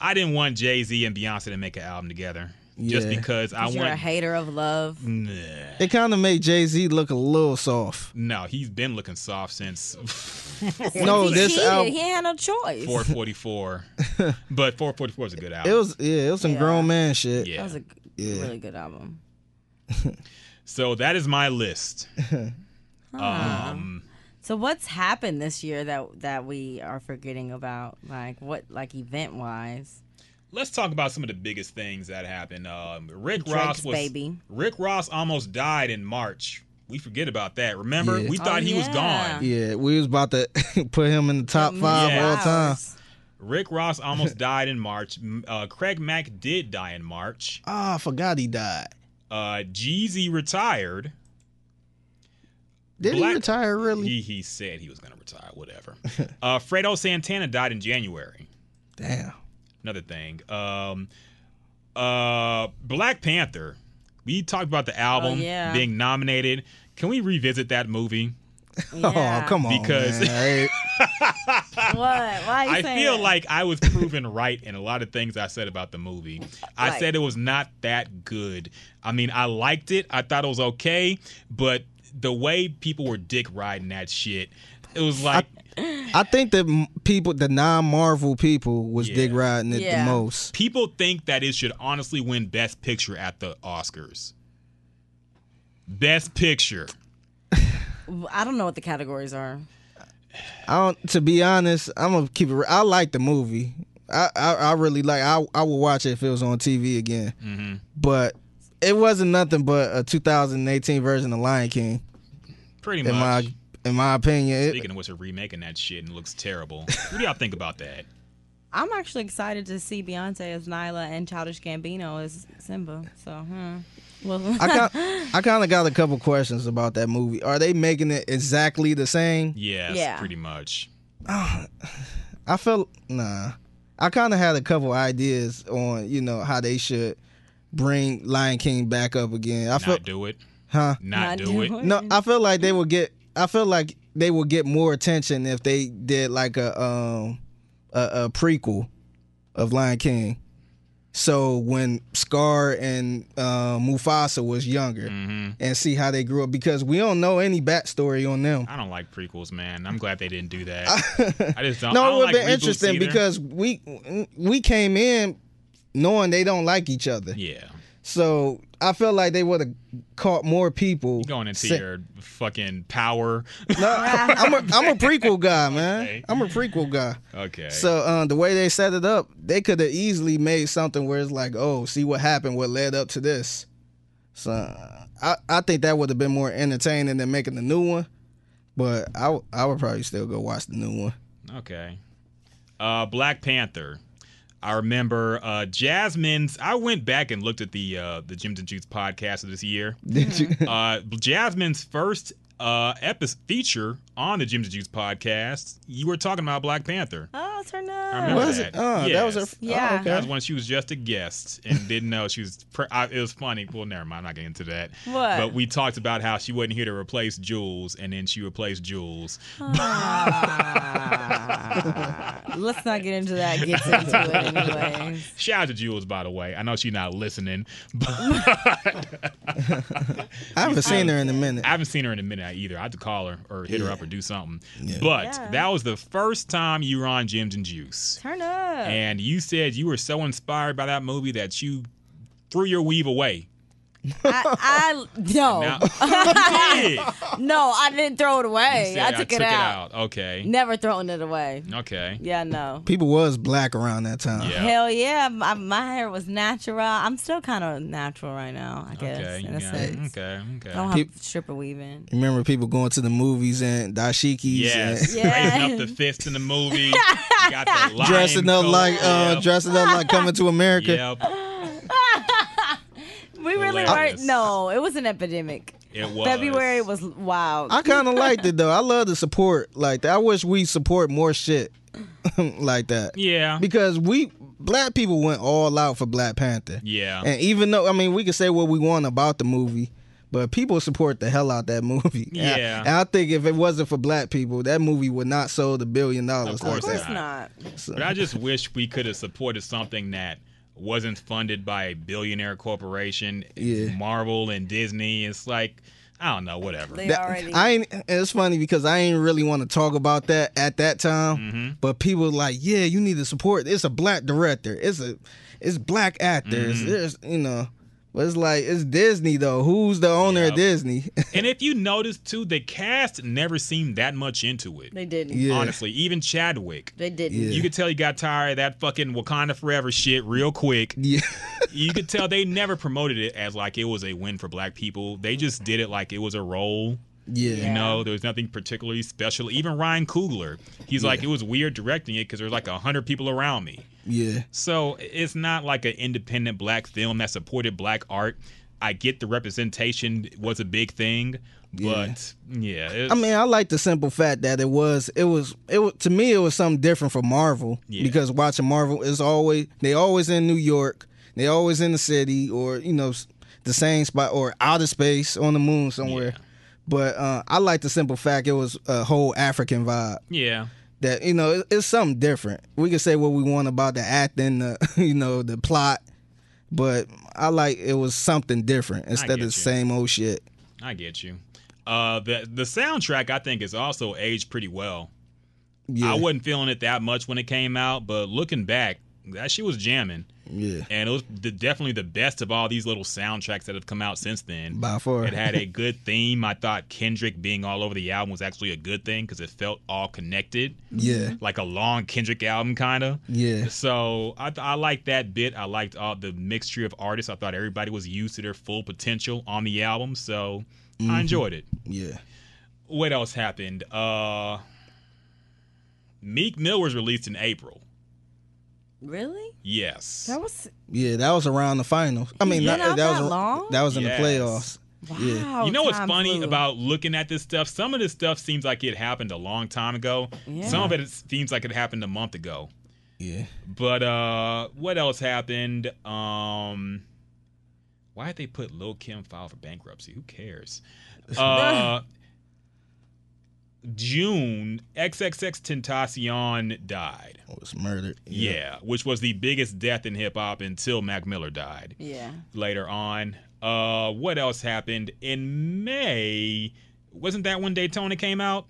I didn't want Jay Z and Beyonce to make an album together just Yeah. because I 'Cause You're a want. hater of love. Nah. It kind of made Jay Z look a little soft. No, he's been looking soft since No, he this cheated. album. He had no choice. 444. but 444 is a good album. It was yeah, it was some Yeah. grown man shit. yeah. That was a g- Yeah. really good album. So that is my list. Um, So what's happened this year that that we are forgetting about? Like what, like event wise? Let's talk about some of the biggest things that happened. Um, Rick Drake's Ross was baby. Rick Ross almost died in March. We forget about that. Remember, Yeah. we thought Oh, he was gone. Yeah, we was about to put him in the top five Yeah. all time. Rick Ross almost died in March. Uh, Craig Mack did die in March. Ah, I forgot he died. Uh, Jeezy retired. Did Black- he retire really? He he said he was going to retire. Whatever. uh, Fredo Santana died in January. Damn. Another thing. Um, uh, Black Panther. We talked about the album Oh, yeah. being nominated. Can we revisit that movie? Yeah. Oh, come on. Because- man. Hey, What? Why are you I saying feel that? like I was proven right in a lot of things I said about the movie. I Right. said it was not that good. I mean, I liked it. I thought it was okay, but the way people were dick riding that shit, it was like I think that people, the non-Marvel people, was Yeah. dig riding it Yeah. the most. people think that it should honestly win Best Picture at the Oscars. Best Picture. I don't know what the categories are. I don't. To be honest, I'm gonna keep it. I like the movie. I I, I really like. I I would watch it if it was on TV again. Mm-hmm. But it wasn't nothing but a 2018 version of Lion King. Pretty In much. my in my opinion, It- Speaking of which, they're remaking that shit and it looks terrible. what do y'all think about that? I'm actually excited to see Beyonce as Nala and Childish Gambino as Simba. So, hmm. Well, I got I kind of got a couple questions about that movie. Are they making it exactly the same? Yes, Yeah. pretty much. I felt nah. I kind of had a couple ideas on you know how they should bring Lion King back up again. I Not felt do it. huh? Not, do it. No, I feel like they would get. I feel like they would get more attention if they did like a um a, a prequel of Lion King. So when Scar and uh, Mufasa was younger, hmm and see how they grew up, because we don't know any backstory on them. I don't like prequels, man. I'm glad they didn't do that. I just don't. No, it would like have been interesting either. because we we came in knowing they don't like each other. yeah, So I feel like they would have caught more people. going into your fucking power. No, I'm a I'm a prequel guy, man. Okay. I'm a prequel guy. Okay. So uh, the way they set it up, they could have easily made something where it's like, oh, see what happened, what led up to this. So I I think that would have been more entertaining than making the new one. But I, I would probably still go watch the new one. Okay. Uh, Black Panther. I remember uh, Jasmine's. I went back and looked at the uh, the Gyms and Juice podcast of this year. Did you? Uh, Jasmine's first uh, episode feature on the Gyms and Juice podcast. You were talking about Black Panther. Oh, turn I up. remember Was that. it? Oh, that was her. Yes. Yeah. Oh, That was when she was just a guest and didn't know she was. Pre- I, it was funny. Well, never mind. I'm not getting into that. What? But we talked about how she wasn't here to replace Jules, and then she replaced Jules. Ah. Let's not get into that. Gets into it anyway. Shout out to Jules, by the way. I know she's not listening, but I haven't seen her in a minute. I haven't seen her in a minute either. I had to call her or hit her up or do something. But Yeah. that was the first time you were on Gyms and Juice. Turn up. And you said you were so inspired by that movie that you threw your weave away. I, I no, Now, no, I didn't throw it away. Said, I took, it, out. Okay. Never throwing it away. Okay. Yeah, no. People was black around that time. Yeah. Hell yeah, my, my hair was natural. I'm still kind of natural right now, I guess. Okay. in a yeah, sense. Okay. Okay. I don't have Peop- stripper weaving. Remember people going to the movies and dashikis Yes. and Yeah. Raising up the fist in the movie. Got the dressing up coat. like uh Yep. dressing up like coming to America. Yep. We really Hilarious. weren't. No, it was an epidemic. It was. February was wild. I kind of liked it though. I love the support like that. I wish we support more shit like that Yeah. because we black people went all out for Black Panther. Yeah. And even though I mean we can say what we want about the movie, but people support the hell out that movie. And I- Yeah. And I, think if it wasn't for black people, that movie would not sold a billion dollars. Of course like of course not. So- But I just wish we could have supported something that wasn't funded by a billionaire corporation, Yeah. Marvel and Disney. It's like I don't know, whatever. They That- already. I ain't. It's funny because I ain't really want to talk about that at that time. Mm-hmm. But people were like, yeah, you need to support. It's a black director. It's a, it's black actors. Mm-hmm. There's, you know, but it's like it's Disney though. Who's the owner Yep. of Disney? and if you notice too, the cast never seemed that much into it. they didn't. Yeah. Honestly, even Chadwick. They didn't. Yeah. You could tell he got tired of that fucking Wakanda Forever shit real quick. yeah, you could tell they never promoted it as like it was a win for black people. They just did it like it was a role. Yeah. You know, there was nothing particularly special. Even Ryan Coogler, he's like, it was weird directing it because there was like a hundred people around me. Yeah. So it's not like an independent black film that supported black art. I get the representation was a big thing, but yeah, it's, I mean, I like the simple fact that it was, it was, it was to me, it was something different from Marvel Yeah. because watching Marvel is always they always in New York, they always in the city or you know the same spot or outer space on the moon somewhere. Yeah. But uh, I like the simple fact it was a whole African vibe. yeah, That you know, it- it's something different. We can say what we want about the acting, the you know, the plot, but I like it was something different instead of the you. same old shit. I get you. Uh, the the soundtrack I think is also aged pretty well. Yeah, I wasn't feeling it that much when it came out, but looking back, that shit was jamming, yeah, and it was the, definitely the best of all these little soundtracks that have come out since then. by far. It had a good theme. I thought Kendrick being all over the album was actually a good thing because it felt all connected, yeah, like a long Kendrick album kind of. yeah. So I, I liked that bit. I liked all the mixture of artists. I thought everybody was used to their full potential on the album, so Mm-hmm. I enjoyed it. Yeah. What else happened? Uh, Meek Mill was released in April. Really? Yes. That was Yeah, that was around the finals. I mean, Yeah, that, not that that was long? that was in Yes. the playoffs. wow. Yeah. you know what's time funny flew. about looking at this stuff? Some of this stuff seems like it happened a long time ago. Yeah. Some of it seems like it happened a month ago. Yeah. But uh what else happened? Um why did they put Lil Kim file for bankruptcy? Who cares? Uh June, XXXTentacion died. Was murdered. Yeah. which was the biggest death in hip hop until Mac Miller died Yeah. later on. Uh what else happened? In May, wasn't that when Daytona came out?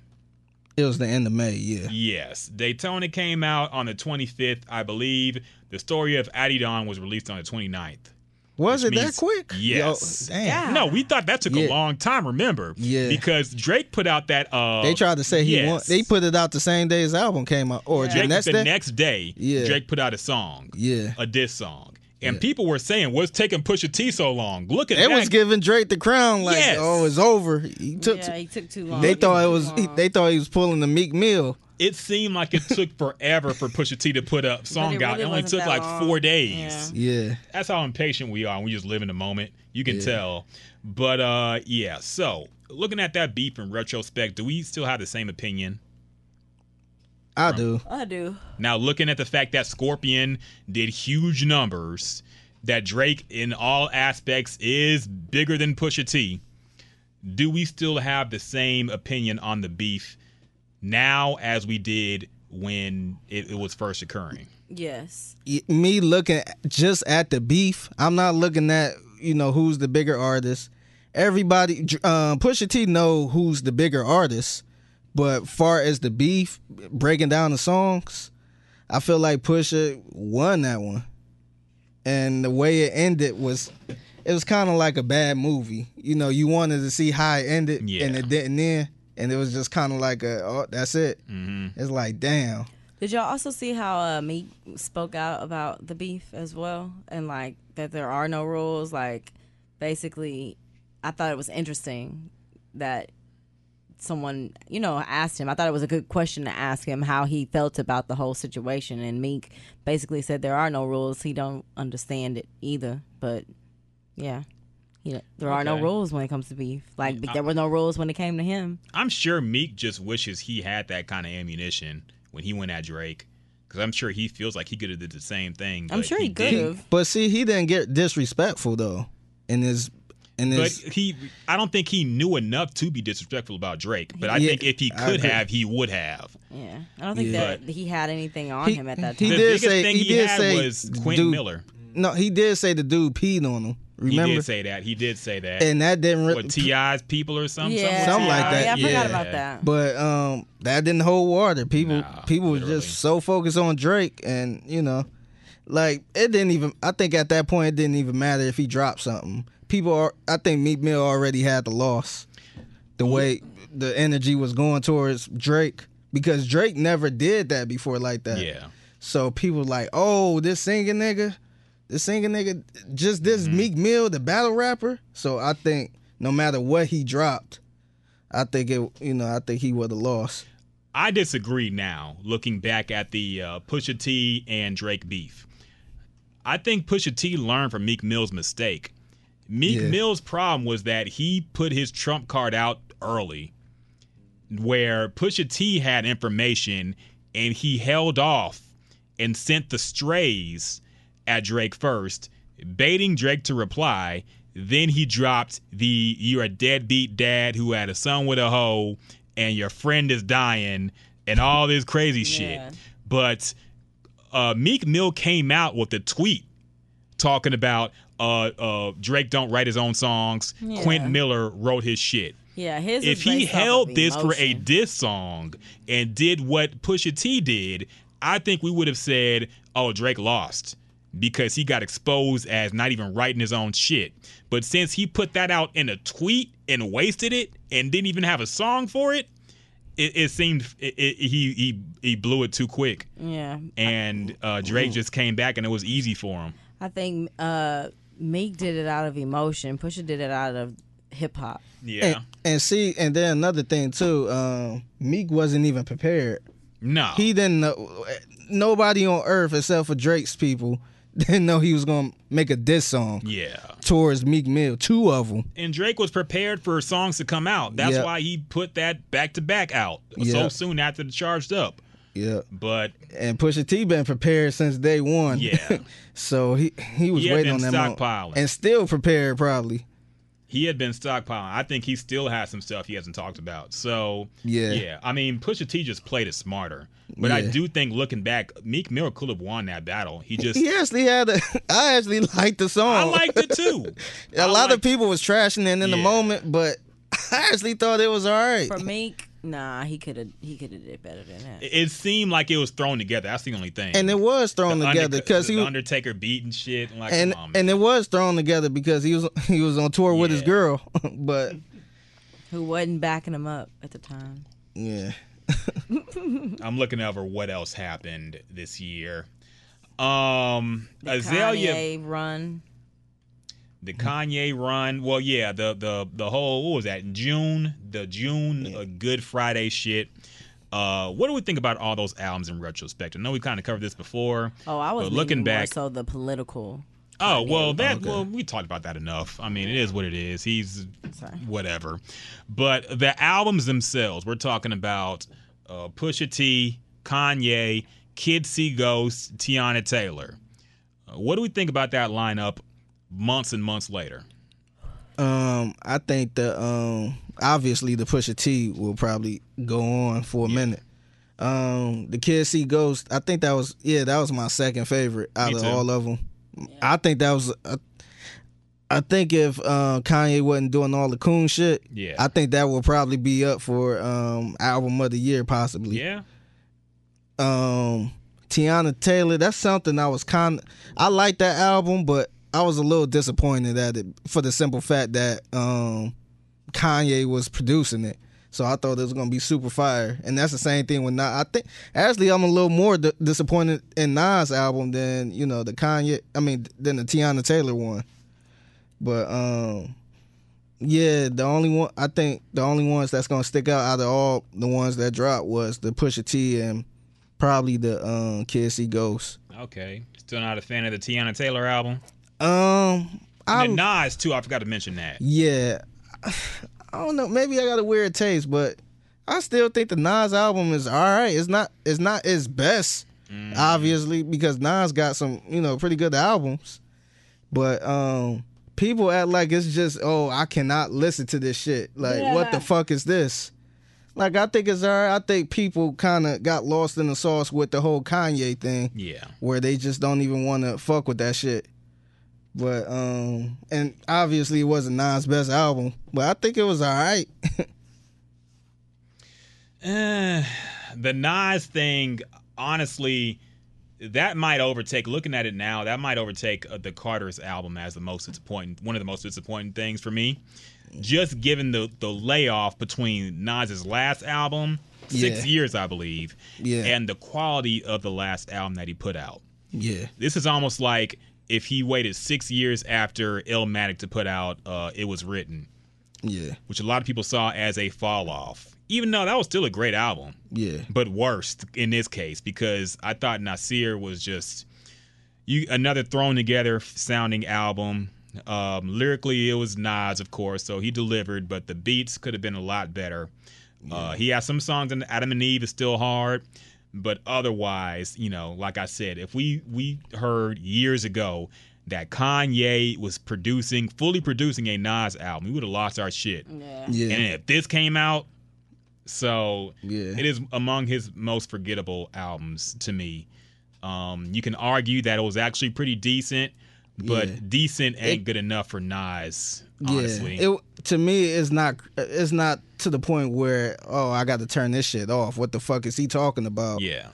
It was the end of May. Yeah. Yes, Daytona came out on the 25th, I believe. The story of Adidon was released on the 29th. Was Which it that quick? Yes. Yo, damn. Yeah. No, we thought that took a long time. Remember? Yeah. Because Drake put out that. Uh, They tried to say he yes. won. They put it out the same day his album came out, or Drake, the next the day. next day. Yeah. Drake put out a song, yeah. a diss song, and Yeah. people were saying, "What's taking Pusha T so long?" Look at They that. was giving Drake the crown like, Yes. oh, it's over. He took. yeah, he took too long. they Took thought it was. He, they thought he was pulling the Meek Mill. it seemed like it took forever for Pusha T to put a song it out. really It only took like long. four days. Yeah. Yeah. that's how impatient we are we just live in the moment you can Yeah. tell but uh yeah so looking at that beef in retrospect do we still have the same opinion I do. I do. now looking at the fact that scorpion did huge numbers that drake in all aspects is bigger than pusha t do we still have the same opinion on the beef now as we did when it, it was first occurring Yes. me looking just at the beef. I'm not looking at you know who's the bigger artist. Everybody, um, Pusha T know who's the bigger artist, but far as the beef breaking down the songs, I feel like Pusha won that one, and the way it ended was. It was kind of like a bad movie. You know, you wanted to see how it ended, Yeah. and it didn't end. And it was just kind of like a, oh, that's it. hmm It's like, damn. Did y'all also see how uh, Meek spoke out about the beef as well, and like that there are no rules? Like, basically, I thought it was interesting that someone, you know, asked him. I thought it was a good question to ask him how he felt about the whole situation, and Meek basically said there are no rules. He don't understand it either, but yeah. You know, there are no rules when it comes to beef. Like mm, I- there were no rules when it came to him. I'm sure Meek just wishes he had that kind of ammunition when he went at Drake, because I'm sure he feels like he could have did the same thing. I'm sure he could have. But see, he didn't get disrespectful though in his in But he, I don't think he knew enough to be disrespectful about Drake. But I Yeah, think if he could have, he would have. Yeah, I don't think Yeah. that he had anything on He- him at that he time. The did biggest say- thing he he, did had say, was Quentin dude, Miller. no, he did say the dude peed on him. Remember? He Remember? did say that. He did say that. and that didn't really. what Ti's people or something? yeah, Something like that, Yeah, I forgot yeah. about that. But um, that didn't hold water. People, Nah, people were just so focused on Drake, and you know, like it didn't even. I think at that point it didn't even matter if he dropped something. People are. I think Meek Mill already had the loss. The way the energy was going towards Drake, because Drake never did that before like that. Yeah. So people like, oh, this singing nigga, this singing nigga, just this Mm-hmm. Meek Mill, the battle rapper. So I think no matter what he dropped, I think it. You know, I think he would have lost. I disagree now, looking back at the uh, Pusha T and Drake beef. I think Pusha T learned from Meek Mill's mistake. Meek Yeah. Mill's problem was that he put his trump card out early, where Pusha T had information and he held off and sent the strays at Drake first, baiting Drake to reply. Then he dropped the "You're a deadbeat dad who had a son with a hoe, and your friend is dying," and all this crazy shit. But uh, Meek Mill came out with a tweet talking about uh, uh, Drake don't write his own songs. Yeah. Quentin Miller wrote his shit. Yeah, his. If is he held of this for a emotion. diss song and did what Pusha T did, I think we would have said, "Oh, Drake lost." Because he got exposed as not even writing his own shit. But since he put that out in a tweet and wasted it and didn't even have a song for it, it, it seemed it, it, he he he blew it too quick. yeah, And uh, Drake just came back and it was easy for him. I think uh, Meek did it out of emotion. Pusha did it out of hip hop. Yeah. And, and see, and then another thing too. Um, Meek wasn't even prepared. no. He didn't know. Nobody on earth except for Drake's people didn't know he was gonna make a diss song yeah. towards Meek Mill. Two of them. and Drake was prepared for songs to come out. That's Yeah. why he put that back to back out so soon after the charged up. Yeah. But And Pusha T been prepared since day one. Yeah. so he he was He waiting on been that moment. stockpiling. and still prepared probably. he had been stockpiling. I think he still has some stuff he hasn't talked about. So Yeah. yeah. I mean, Pusha T just played it smarter. But I do think looking back, Meek Mill could have won that battle. He just He actually had a. I actually liked the song. I liked it too. a I lot of people was trashing it in the moment, but I actually thought it was all right. For Meek, nah, he could have he could have did better than that. It it seemed like it was thrown together. That's the only thing. And it was thrown The together Under- because he the was, Undertaker beat and shit. Like, and come on, and it was thrown together because he was he was on tour with his girl. but Who wasn't backing him up at the time? yeah, I'm looking over what else happened this year. Um, The Azalea, Kanye run. The Kanye run. Well, yeah, the the the whole what was that? June, the June uh, Good Friday shit. Uh, what do we think about all those albums in retrospect? I know we kind of covered this before. Oh, I was looking back- so the political. Oh well, that Okay. well we talked about that enough. I mean, it is what it is. He's Sorry. whatever. But the albums themselves, we're talking about uh, Pusha T, Kanye, Kid See Ghost, Teyana Taylor. Uh, what do we think about that lineup months and months later? um, I think the um obviously the Pusha T will probably go on for a minute. Um, the Kid See Ghost, I think that was yeah that was my second favorite out Me of too. all of them. I think that was. I, I think if uh, Kanye wasn't doing all the coon shit, Yeah. I think that will probably be up for um, album of the year possibly. Yeah. um Teyana Taylor, that's something I was kind I like that album, but I was a little disappointed at it for the simple fact that um Kanye was producing it. So I thought it was gonna be super fire, and that's the same thing with Nas. I think actually I'm a little more di- disappointed in Nas' album than you know the Kanye. I mean than the Teyana Taylor one. But um, yeah, the only one I think the only ones that's gonna stick out out of all the ones that dropped was the Pusha T and probably the um Ghost. Okay. Still not a fan of the Teyana Taylor album. Um, I And then Nas too. I forgot to mention that. yeah, I don't know. Maybe I got a weird taste, but I still think the Nas album is all right. It's not. It's not his best, obviously, because Nas got some you know pretty good albums, but um. People act like it's just oh I cannot listen to this shit like what the fuck is this like I think it's alright I think people kind of got lost in the sauce with the whole Kanye thing Yeah. where they just don't even want to fuck with that shit. But um, and obviously it wasn't Nas' best album, but I think it was all right. Eh, the Nas thing, honestly, that might overtake. Looking at it now, that might overtake uh, the Carter's album as the most disappointing, one of the most disappointing things for me. Just given the the layoff between Nas's last album, six Yeah. years I believe, Yeah. and the quality of the last album that he put out. yeah, This is almost like if he waited six years after Illmatic to put out uh, "It Was Written." Yeah, which a lot of people saw as a fall off. Even though that was still a great album, yeah, but worst in this case because I thought Nasir was just you another thrown together sounding album. Um, lyrically, it was Nas, of course, so he delivered, but the beats could have been a lot better. Uh, he has some songs in Adam and Eve is still hard, but otherwise, you know, like I said, if we we heard years ago that Kanye was producing, fully producing a Nas album, we would have lost our shit. Yeah. yeah, And if this came out, so Yeah. it is among his most forgettable albums to me. Um, you can argue that it was actually pretty decent, but Yeah. decent ain't It- good enough for Nas. Honestly, Yeah, it to me it's not it's not to the point where oh I got to turn this shit off. What the fuck is he talking about? yeah.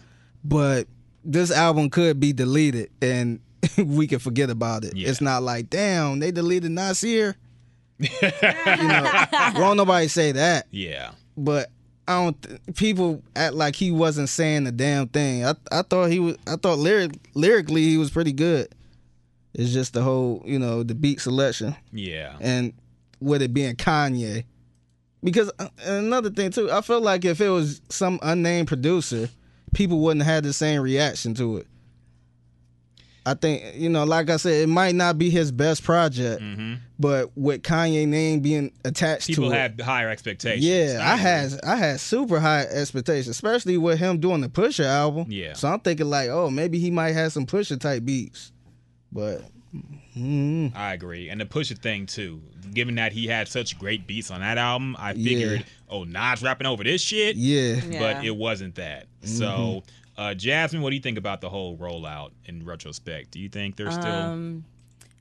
But this album could be deleted and we can forget about it. Yeah. It's not like damn they deleted Nasir. you know, won't nobody say that. Yeah. But I don't. Th- people act like he wasn't saying a damn thing. I I thought he was. I thought lyric lyrically he was pretty good. It's just the whole you know the beat selection Yeah. and with it being Kanye. Because uh, another thing too, I feel like if it was some unnamed producer, people wouldn't have had the same reaction to it. I think you know, like I said, it might not be his best project, but with Kanye name being attached Mm-hmm. People to it, had higher expectations. yeah, I had I had super high expectations, especially with him doing the Pusha album. Yeah. So I'm thinking like, oh, maybe he might have some Pusha type beats, but mm, I agree. And the Pusha thing too. Given that he had such great beats on that album, I Yeah. figured, oh, Nas rapping over this shit. yeah, Yeah. but it wasn't that. Mm-hmm. So, uh, Jasmine, what do you think about the whole rollout in retrospect? Do you think they're still? Um,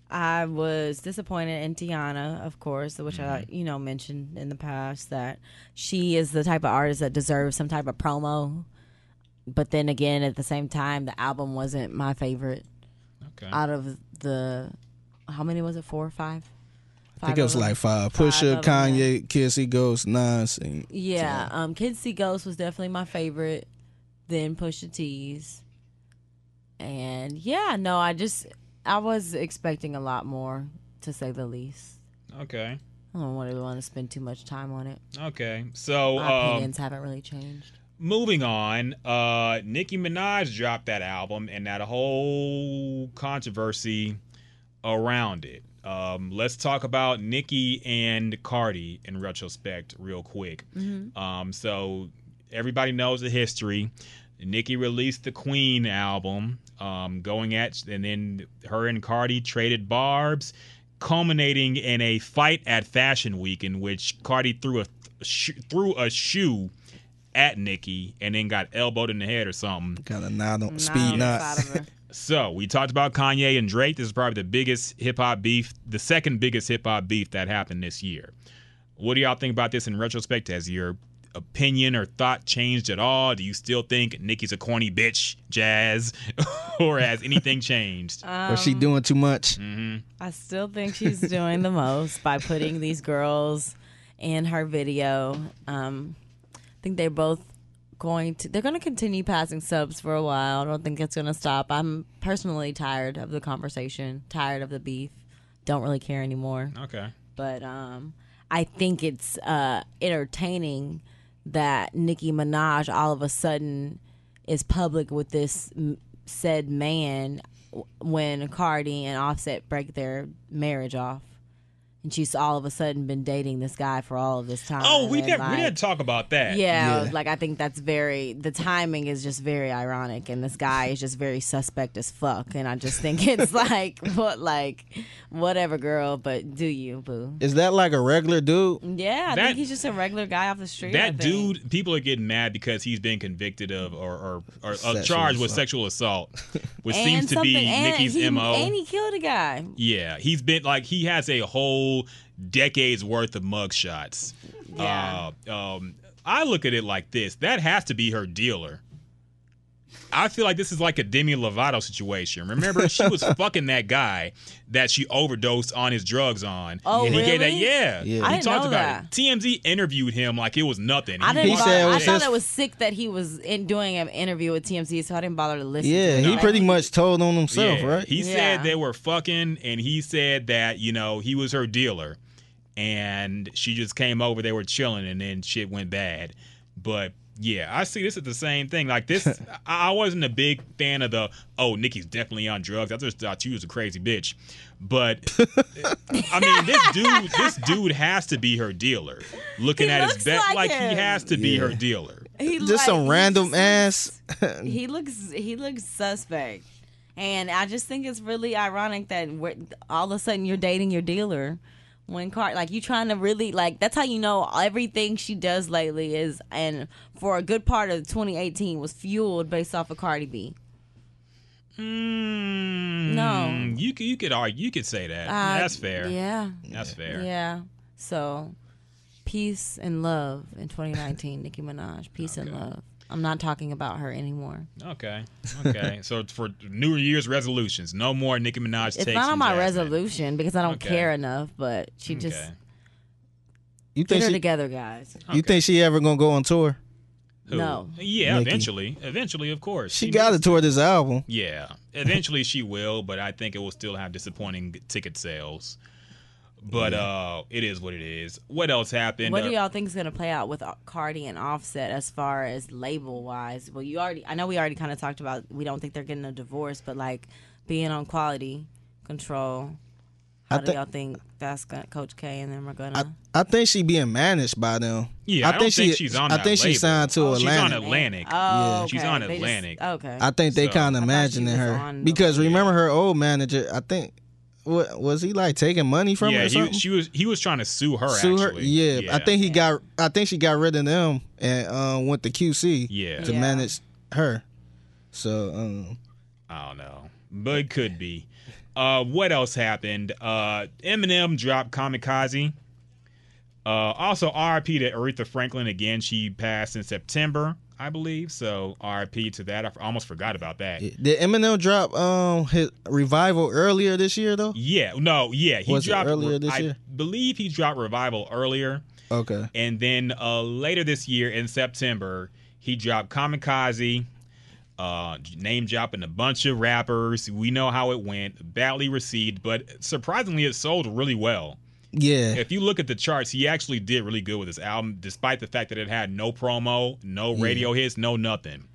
I was disappointed in Teyana, of course, which I Mm-hmm. you know mentioned in the past that she is the type of artist that deserves some type of promo. But then again, at the same time, the album wasn't my favorite okay. out of the how many was it? Four or five? I think it of was like five. Five Pusha, of them, yeah. Kanye, Kids See Ghost, Nas, and Yeah, um, Kids See Ghost was definitely my favorite. Then Pusha T's, and yeah, no, I just I was expecting a lot more to say the least. okay. I don't really want to spend too much time on it. Okay. So, My um, opinions haven't really changed. Moving on, uh, Nicki Minaj dropped that album and that whole controversy around it. Um, let's talk about Nicki and Cardi in retrospect, real quick. Um, so everybody knows the history. Nicki released the Queen album, um, going at, and then her and Cardi traded barbs, culminating in a fight at Fashion Week in which Cardi threw a sh- threw a shoe at Nicki and then got elbowed in the head or something. got a nod on Nah, speed knot. inside. So we talked about Kanye and Drake. This is probably the biggest hip hop beef, the second biggest hip hop beef that happened this year. What do y'all think about this in retrospect? Has your opinion or thought changed at all? Do you still think Nicki's a corny bitch, Jazz, or has anything changed? or she doing too much? I still think she's doing the most by putting these girls in her video. Um, I think they're both going to they're going to continue passing subs for a while. I don't think it's going to stop. I'm personally tired of the conversation, tired of the beef. Don't really care anymore. Okay. But um, I think it's uh, entertaining that Nicki Minaj all of a sudden is public with this m- said man when Cardi and Offset break their marriage off. And she's all of a sudden been dating this guy for all of this time. Oh, we didn't we like, didn't talk about that. yeah, Yeah. like I think that's very the timing is just very ironic, and this guy is just very suspect as fuck, and I just think it's like what like whatever, girl, but do you, boo? Is that like a regular dude? Yeah, I That- think he's just a regular guy off the street. That dude, people are getting mad because he's been convicted of or or, or uh, charged with sexual assault, which seems to be something- and he, mo. and he killed a guy. Yeah, he's been like he has a whole decade's worth of mugshots. Yeah. Uh, um, I look at it like this: that has to be her dealer. I feel like this is like a Demi Lovato situation. Remember, she was fucking that guy that she overdosed on his drugs on. Oh, and he gave that, really? yeah. Yeah. He I didn't talked know about that. it. TMZ interviewed him like it was nothing. I He didn't. He bother, said it I was thought his- that was sick that he was in doing an interview with TMZ, so I didn't bother to listen. Yeah, to he pretty much told on himself, Yeah. right? He Yeah. said they were fucking, and he said that you know he was her dealer, and she just came over. They were chilling, and then shit went bad. But yeah, I see this as the same thing. Like this, I I wasn't a big fan of the oh Nicki's definitely on drugs. I just thought you was a crazy bitch. But I mean, this dude, this dude has to be her dealer. Looking He at his looks bet, like like, he has to be her dealer. He Just like- some he random just- ass. He looks he looks suspect, and I just think it's really ironic that we're, all of a sudden you're dating your dealer. When car like you trying to really like that's how you know everything she does lately is and for a good part of 2018 was fueled based off of Cardi B. Mm, No. you could you could argue, you could say that. Uh, That's fair. Yeah, That's fair. yeah. So, peace and love in 2019, Nicki Minaj. Peace and love. I'm not talking about her anymore. Okay. Okay. so for New Year's resolutions, no more Nicki Minaj It's takes. not on my Jasmine. resolution because I don't Okay. care enough. But she just Okay. You get think her she? together, guys. You think she ever gonna go on tour? Who? No. Yeah, Nicki. eventually. Eventually, of course. She got to needs- tour this album. Yeah. Eventually she will, but I think it will still have disappointing ticket sales. But uh it is what it is. What else happened? What Uh, do y'all think is going to play out with Cardi and Offset as far as label wise? Well, you already, I know we already kind of talked about we don't think they're getting a divorce, but like being on quality control. How I do thi- y'all think that's going to Coach K and them are going I, to? I think she being managed by them. Yeah, I, don't think, she, she's on I that think she label. signed to Oh, she's on Atlantic. Atlantic. Oh, Yeah. She's on They just- Atlantic. okay. I think they So- kind of thought she imagining her on the- because Yeah. remember her old manager. I think what was he like taking money from her? yeah, he, she was he was trying to sue her Sue her. actually. Yeah, I think he got. I think she got rid of them and uh, went to QC Yeah. to Yeah. manage her. So um, I don't know, but it could be. Uh, what else happened? Uh, Eminem dropped Kamikaze. Uh, also RIP to Aretha Franklin again. She passed in September, I believe. So RIP to that. I almost forgot about that. did Eminem drop um his revival earlier this year though? Yeah, no, yeah, he Was dropped earlier this I year? believe he dropped Revival earlier, Okay. and then uh, later this year in September he dropped Kamikaze. Uh, name dropping a bunch of rappers. We know how it went. Badly received, but surprisingly, it sold really well. Yeah. If you look at the charts, he actually did really good with this album, despite the fact that it had no promo, no radio hits, no nothing.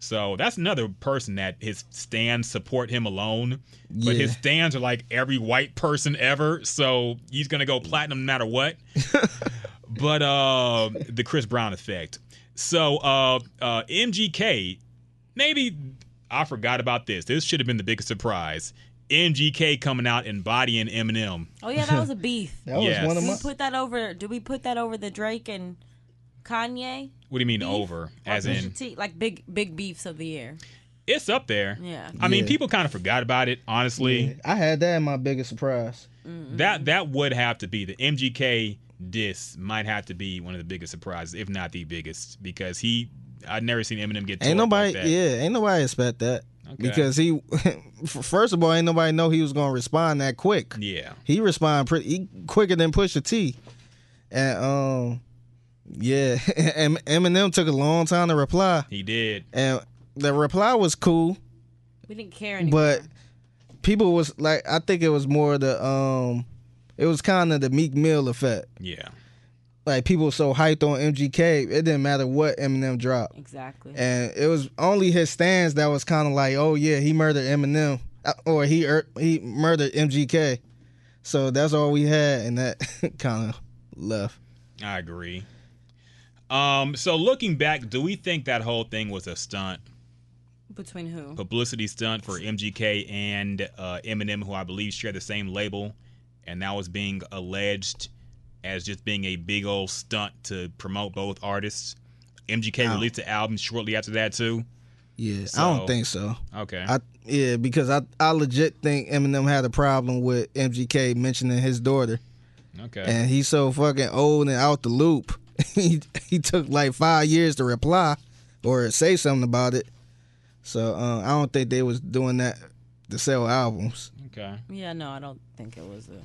So that's another person that his stands support him alone. But Yeah. his stands are like every white person ever. So he's gonna go platinum no matter what. but uh the Chris Brown effect. So uh uh MGK, maybe I forgot about this. This should have been the biggest surprise. MGK coming out embodying Eminem. Oh yeah, that was a beef. That was one of Did my. we put that over? Did we put that over the Drake and Kanye? What do you mean beef? over? As Pusha in, T? like big big beefs of the year. it's up there. Yeah. I mean, Yeah. people kind of forgot about it. Honestly, I had that in my biggest surprise. Mm-hmm. that that would have to be the MGK diss. Might have to be one of the biggest surprises, if not the biggest, because he. I've never seen Eminem get. Ain't nobody, Like that. yeah, ain't nobody expect that Okay. because he, first of all, ain't nobody know he was gonna respond that quick. Yeah. He respond pretty he, quicker than Pusha T, and um, yeah, and Eminem took a long time to reply, He did. and the reply was cool, We didn't care anymore. but people was like, I think it was more the um, it was kind of the Meek Mill effect. Yeah. Like people were so hyped on MGK, it didn't matter what Eminem dropped. exactly. and it was only his stands that was kind of like, oh yeah, he murdered Eminem, uh, or he er, he murdered MGK. So that's all we had, and that kind of left. I agree. Um. So looking back, do we think that whole thing was a stunt, Between who? publicity stunt for MGK and uh, Eminem, who I believe share the same label, and that was being alleged as just being a big old stunt to promote both artists. MGK Ow. released the album shortly after that too. Yeah, I don't think so. Okay. I yeah, because I I legit think Eminem had a problem with MGK mentioning his daughter, okay. and he's so fucking old and out the loop. he he took like five years to reply or say something about it. So uh, I don't think they was doing that to sell albums. okay. Yeah, no, I don't think it was a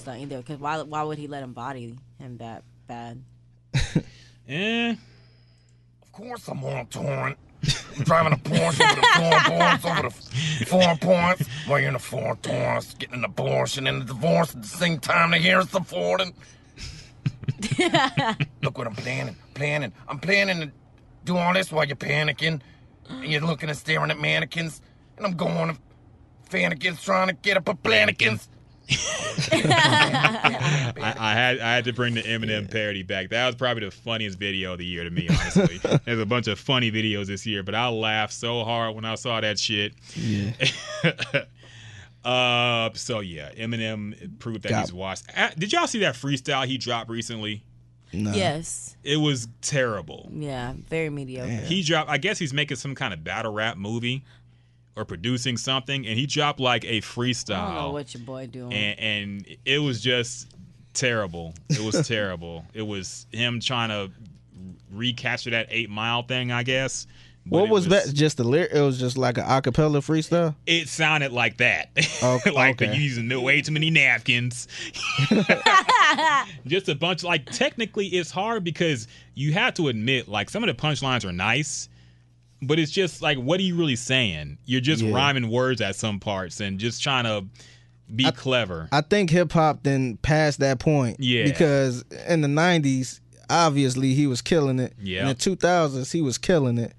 stunt either. Because why? Why would he let him body him that bad? Eh. Of course I'm on torrent. I'm driving a Porsche over the foreign points, over the foreign points, while you're in a foreign torrents, getting an abortion and a divorce at the same time to hear us affording. Look what I'm planning, planning. I'm planning to do all this while you're panicking. And you're looking and staring at mannequins. And I'm going to fannikins trying to get up a planikins. I, I had I had to bring the Eminem parody back. That was probably the funniest video of the year to me, honestly. There's a bunch of funny videos this year, but I laughed so hard when I saw that shit. Yeah. Uh, so yeah, Eminem proved that Got- he's washed. Uh, Did y'all see that freestyle he dropped recently? No. Yes. It was terrible. Yeah. Very mediocre. He dropped. I guess he's making some kind of battle rap movie or producing something, and he dropped like a I don't know what your boy doing. and and it was just terrible. It was terrible. It was him trying to recapture that Eight Mile thing, I guess. But What it was, that? Just the lyric? It was just like an acapella freestyle. It sounded like that. Oh, okay, like they're okay. using no- way too many napkins. Just a bunch. Like technically, it's hard because you have to admit, like some of the punchlines are nice, but it's just like, what are you really saying? You're just Yeah. rhyming words at some parts and just trying to be clever. I think hip hop then passed that point. Yeah. Because in the '90s, obviously he was killing it. Yeah. In the 2000s, he was killing it.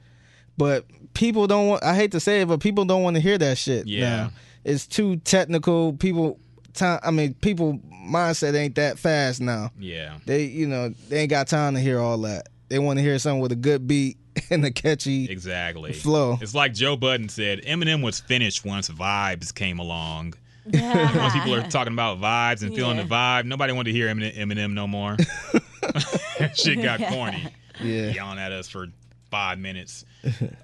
But people don't want. I hate to say it, but people don't want to hear that shit. Yeah. now. It's too technical. People. Time. I mean, people mindset ain't that fast now. yeah. They, you know, they ain't got time to hear all that. They want to hear something with a good beat and a catchy. Exactly. Flow. It's like Joe Budden said, Eminem was finished once vibes came along. Yeah. once people are talking about vibes and feeling Yeah. the vibe, nobody wanted to hear Eminem, Eminem no more. Shit got corny. Yeah. Yelling at us for five minutes.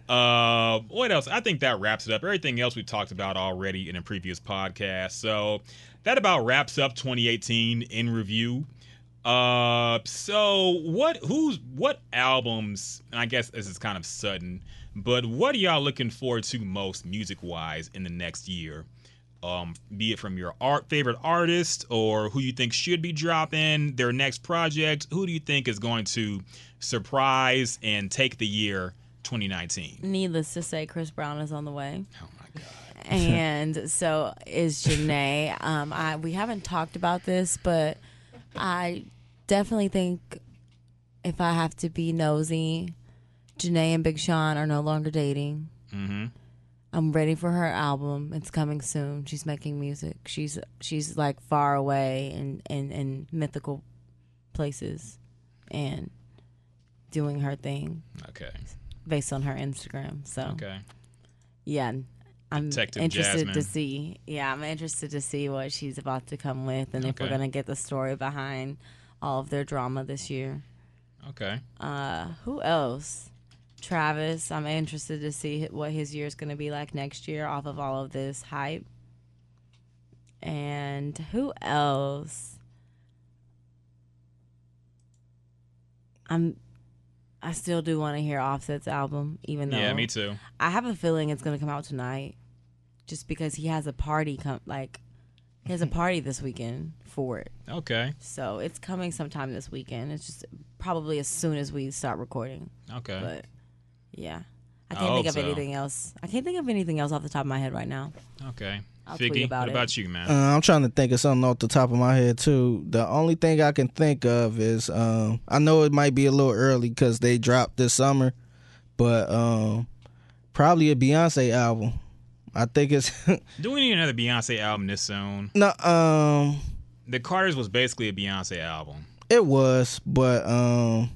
Uh, what else? I think that wraps it up. Everything else we talked about already in a previous podcast. So that about wraps up 2018 in review. Uh, so what? Who's what albums? And I guess this is kind of sudden, but what are y'all looking forward to most, music wise, in the next year? Um, be it from your art favorite artist or who you think should be dropping their next project. Who do you think is going to surprise and take the year 2019? Needless to say, Chris Brown is on the way. Oh my god. and so is Jhené. Um, I we haven't talked about this, but I definitely think if I have to be nosy, Jhené and Big Sean are no longer dating. Mm-hmm. I'm ready for her album. It's coming soon. She's making music. She's she's like far away in in, in mythical places, and doing her thing Okay. based on her Instagram. So Okay. yeah, I'm Detective interested to see. Yeah, I'm interested to see what she's about to come with, and if we're gonna get the story behind all of their drama this year. Okay. Uh, who else? Travis. I'm interested to see what his year is gonna be like next year, off of all of this hype. And who else? I'm. I still do want to hear Offset's album, even though Yeah, me too. I have a feeling it's gonna come out tonight, just because he has a party come like he has a party this weekend for it. Okay. So it's coming sometime this weekend. It's just probably as soon as we start recording. Okay. But yeah, I I can't think of so. anything else. I can't think of anything else off the top of my head right now. okay. I'll tweet Figgy, about what it. about you, man? Uh, I'm trying to think of something off the top of my head too. The only thing I can think of is um, I know it might be a little early because they dropped this summer, but um, probably a Beyonce album. I think it's Do we need another Beyonce album this soon? no. Um, The Carters was basically a Beyonce album. it was, but um,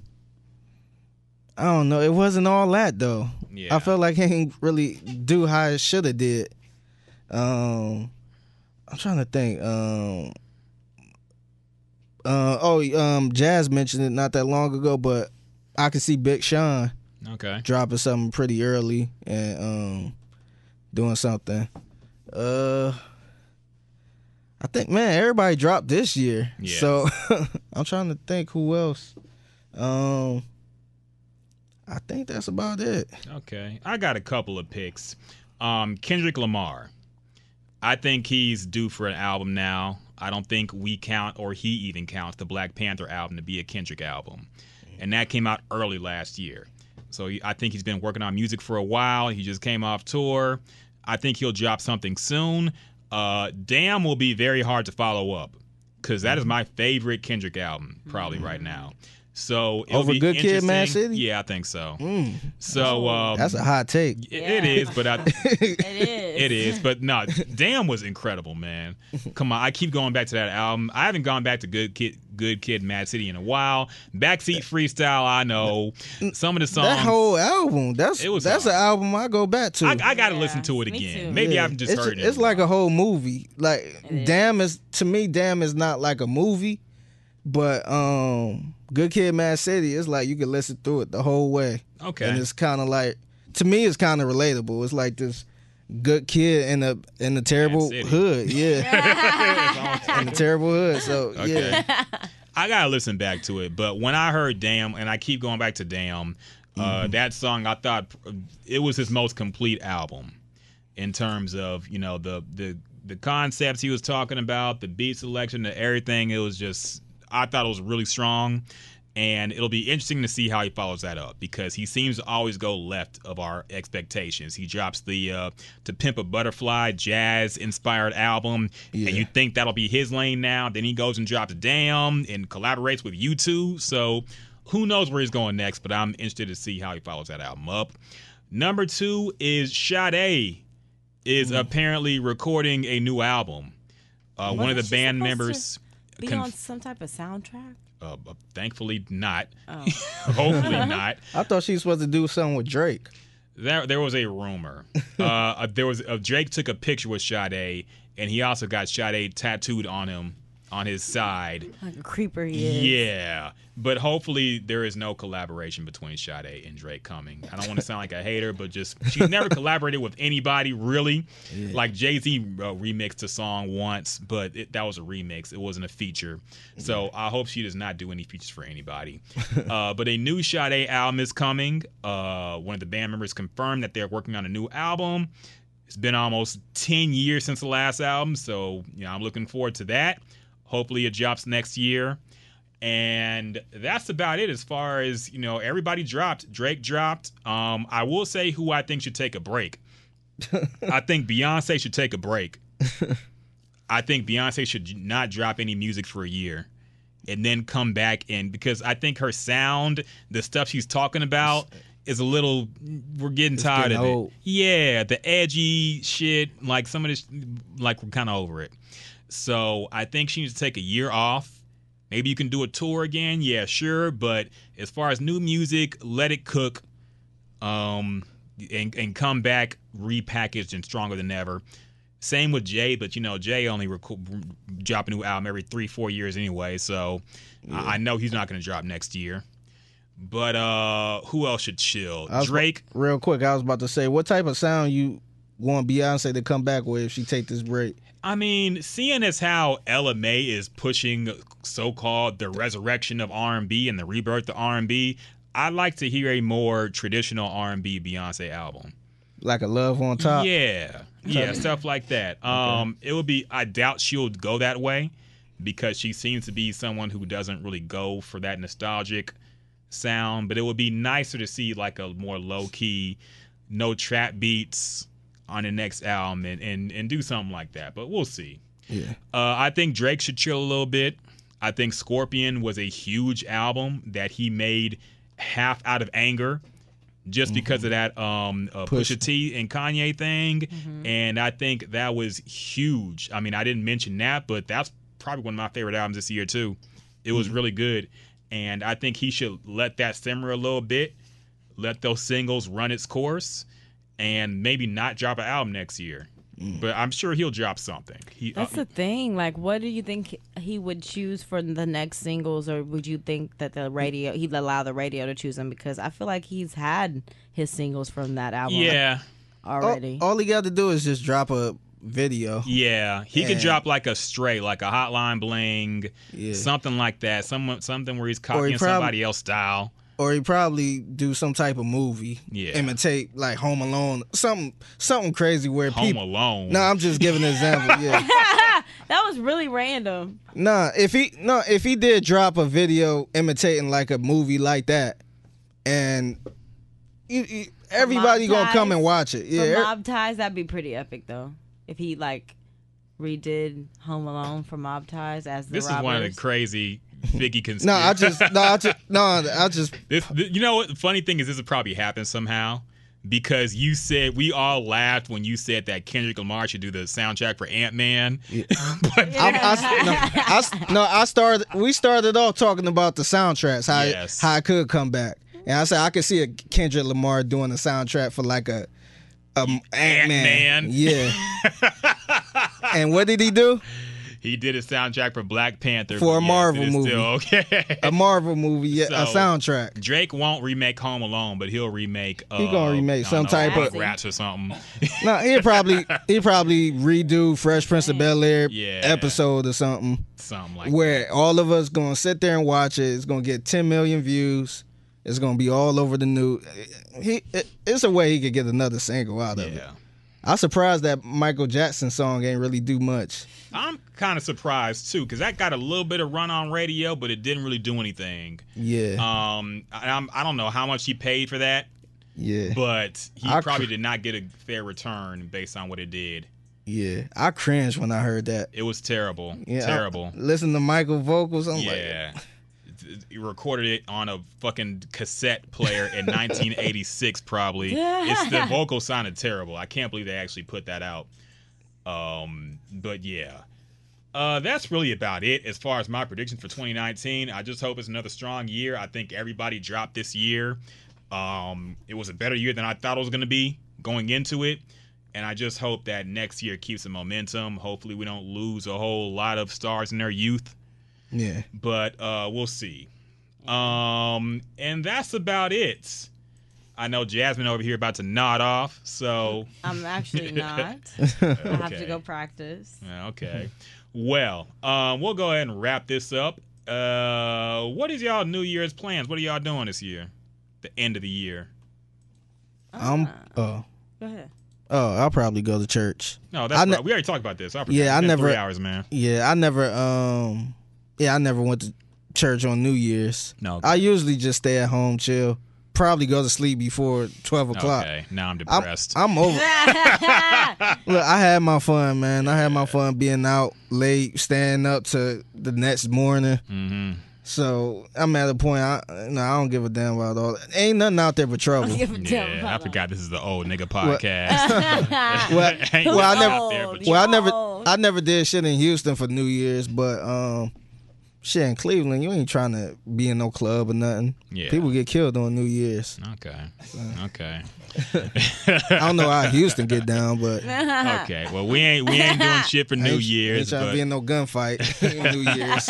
I don't know. It wasn't all that though. Yeah. I felt like he didn't really do how it should have did. Um, I'm trying to think. Um, uh, oh, um, Jazz mentioned it not that long ago, but I could see Big Sean Okay. dropping something pretty early and um, doing something. Uh, I think man, everybody dropped this year, Yeah. so I'm trying to think who else. Um, I think that's about it. Okay. I got a couple of picks. Um, Kendrick Lamar. I think he's due for an album now. I don't think we count or he even counts the Black Panther album to be a Kendrick album. And that came out early last year. So he, I think he's been working on music for a while. He just came off tour. I think he'll drop something soon. Uh, Damn will be very hard to follow up because that is my favorite Kendrick album probably right now. So it'll Over be Good Kid, Mad. City? Yeah, I think so. So um, That's a hot take. it- it Yeah. is, but I, It is. it is, but no, Damn was incredible, man. Come on, I keep going back to that album. I haven't gone back to Good Kid, Good Kid, Mad City in a while. Backseat Freestyle, I know some of the songs. That whole album, that's It was that's hard. an album I go back to. I, I got to Yeah, listen to it again. too. Maybe Yeah. I haven't just it's, heard it. It's like a whole movie. Like It is. Damn is to me, Damn is not like a movie, but um, Good Kid, Mad City, it's like you can listen through it the whole way. Okay. and it's kind of like to me, it's kind of relatable. It's like this good kid in a in a terrible hood, yeah, in a terrible hood. So Okay. yeah, I gotta listen back to it. But when I heard "Damn" and I keep going back to "Damn," uh, Mm-hmm. that song I thought it was his most complete album in terms of you know the the the concepts he was talking about, the beat selection, the everything. It was just I thought it was really strong. And it'll be interesting to see how he follows that up because he seems to always go left of our expectations. He drops the uh, "To Pimp a Butterfly" jazz-inspired album, Yeah. and you think that'll be his lane now. Then he goes and drops "Damn" and collaborates with U2. So who knows where he's going next? But I'm interested to see how he follows that album up. Number two is Sade is apparently recording a new album. Uh, one of the band members. Be conf- on some type of soundtrack. uh, uh, thankfully not. Oh. Hopefully not. I thought she was supposed to do something with Drake. There, there was a rumor. Uh, uh, there was uh, Drake took a picture with Sade, and he also got Sade tattooed on him on his side. Like a creeper. Yeah, but hopefully there is no collaboration between Sade and Drake coming. I don't want to sound like a hater, but just she's never collaborated with anybody really. Like Jay Z uh, remixed a song once, but it, that was a remix. It wasn't a feature. So I hope she does not do any features for anybody. uh, but a new Sade album is coming. Uh, one of the band members confirmed that they're working on a new album. It's been almost 10 years since the last album, so you know I'm looking forward to that. Hopefully it drops next year. And that's about it as far as, you know, everybody dropped. Drake dropped. Um, I will say who I think should take a break. I think Beyonce should take a break. I think Beyonce should not drop any music for a year and then come back in because I think her sound, the stuff she's talking about is a little we're getting tired getting of old. it. Yeah, the edgy shit, like some of this like we're kind of over it. So, I think she needs to take a year off. Maybe you can do a tour again. Yeah, sure, but as far as new music, let it cook um and and come back repackaged and stronger than ever. Same with Jay, but you know Jay only reco- drop a new album every three four years anyway, so I, I know he's not going to drop next year. But uh who else should chill? Drake. Real quick, I was about to say, what type of sound you want Beyonce to come back with if she take this break? I mean, seeing as how Ella Mai is pushing so-called the resurrection of R&B and the rebirth of R&B, I'd like to hear a more traditional R&B Beyonce album. Like a love on top? Yeah, yeah, stuff like that. Um, it would be. I doubt she'll go that way because she seems to be someone who doesn't really go for that nostalgic sound. But it would be nicer to see like a more low key, no trap beats on the next album and and and do something like that. But we'll see. Yeah. Uh, I think Drake should chill a little bit. I think Scorpion was a huge album that he made half out of anger, just because of that um, uh, Push. Pusha T and Kanye thing, and I think that was huge. I mean, I didn't mention that, but that's probably one of my favorite albums this year too. It was really good, and I think he should let that simmer a little bit, let those singles run its course, and maybe not drop an album next year. But I'm sure he'll drop something. He, That's uh, the thing. Like, what do you think he would choose for the next singles, or would you think that the radio he'd allow the radio to choose them? Because I feel like he's had his singles from that album yeah. Already. all he got to do is just drop a video. Yeah, he could drop like a stray, like a Hotline Bling, Yeah. something like that. Some something where he's copying he prob- somebody else's style. Or he probably do some type of movie. Yeah. Imitate like Home Alone. Something something crazy where Home people Alone. No, I'm just giving an example. Yeah. that was really random. Nah, if he no, if he did drop a video imitating like a movie like that, and you, you- everybody gonna come and watch it. Yeah, er- mob ties, that'd be pretty epic though. If he like redid Home Alone for Mob Ties as the This robbers. is one of the crazy Biggie conspiracy. No, I just no, I just no, I just This, th- you know what? The funny thing is, this will probably happen somehow because you said we all laughed when you said that Kendrick Lamar should do the soundtrack for Ant Man. but I, I, no, I s- no, I started. We started off talking about the soundtracks, how Yes. how it could come back, and I said I could see a Kendrick Lamar doing a soundtrack for like a, um, a Ant Man. Ant-Man. Yeah. and what did he do? He did a soundtrack for Black Panther For a yes, Marvel movie. Still okay. A Marvel movie, yeah, a soundtrack. Drake won't remake Home Alone, but he'll remake. Uh, He gonna remake some know, type of- rats or something. No, he'll probably he probably redo Fresh Prince of Bel Air Yeah. episode or something. something like where all of us gonna sit there and watch it. It's gonna get 10 million views. It's gonna be all over the news. He, it, it's a way he could get another single out that. of it. I'm surprised that Michael Jackson song ain't really do much. I'm kind of surprised too because that got a little bit of run on radio, but it didn't really do anything. Yeah, Um, I, I'm, I don't know how much he paid for that, yeah, but he I probably cr- did not get a fair return based on what it did. yeah. I cringed when I heard that. It was terrible, Yeah, I- terrible. listen to Michael vocals. I'm like, yeah. He recorded it on a fucking cassette player in 1986, probably. It's the vocal sounded terrible. I can't believe they actually put that out. Um, but yeah, uh, that's really about it as far as my prediction for 2019. I just hope it's another strong year. I think everybody dropped this year. Um, it was a better year than I thought it was going to be going into it. And I just hope that next year keeps the momentum. Hopefully, we don't lose a whole lot of stars in their youth yeah. but uh, we'll see. Um, and that's about it. I know Jasmine over here about to nod off, so I'm actually not. I have to go practice. okay. Well, um, we'll go ahead and wrap this up. Uh, what is y'all New Year's plans? What are y'all doing this year? The end of the year. I'm. Ah, Oh, go ahead. oh, I'll probably go to church. No, that's ne- right. we already talked about this. I. Yeah, I never- three hours, man. Yeah, I never. Um, yeah, I never went to church on New Year's. No. I usually just stay at home, chill. Probably go to sleep before twelve o'clock. Okay, now I'm I'm, depressed. I'm over. Look, I had my fun, man. I had my fun being out late, staying up to the next morning. mm-hmm. So I'm at a point. I no, I don't give a damn about all. That. Ain't nothing out there but trouble. Give Yeah, I about forgot this is the old nigga podcast. Well, Ain't well, I never- out there well, I never. I never did shit in Houston for New Year's, but um, shit in Cleveland, you ain't trying to be in no club or nothing. Yeah. People get killed on New Year's. Okay. Okay. I don't know how Houston get down, but Okay. Well, we ain't we ain't doing shit for New ain't, Year's, ain't trying to be in no gunfight in New Year's.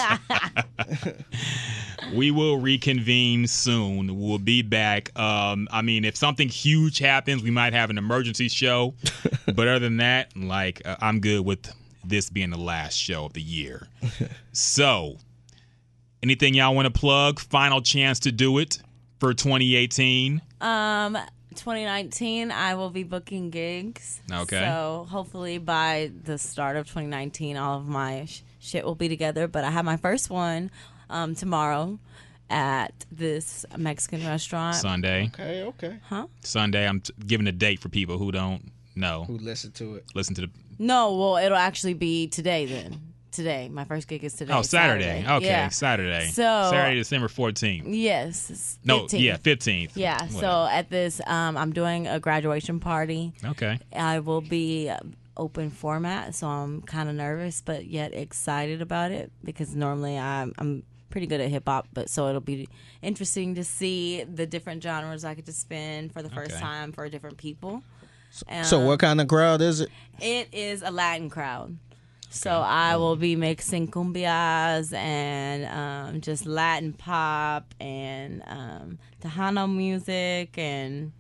we will reconvene soon. We'll be back. Um, I mean, if something huge happens, we might have an emergency show. but other than that, like uh, I'm good with this being the last show of the year. so, anything y'all want to plug? Final chance to do it for 2018. Um, 2019, I will be booking gigs. Okay. So hopefully by the start of 2019, all of my sh- shit will be together. But I have my first one um, tomorrow at this Mexican restaurant. Sunday. okay, okay. Huh? Sunday. I'm t- giving a date for people who don't know. Who listen to it? Listen to the No, well, it'll actually be today then. Today, my first gig is today. Oh, Saturday. Okay, Yeah. Saturday. So- Saturday, December 14th. Yes. it's No, 15th. yeah, 15th. Yeah. So at this, um, I'm doing a graduation party. Okay. I will be uh, open format, so I'm kind of nervous, but yet excited about it because normally I'm I'm pretty good at hip hop, but so it'll be interesting to see the different genres I get to spin for the first Okay. time for different people. So Um, what kind of crowd is it? It is a Latin crowd. So I will be mixing cumbias and um, just Latin pop and um, Tejano music and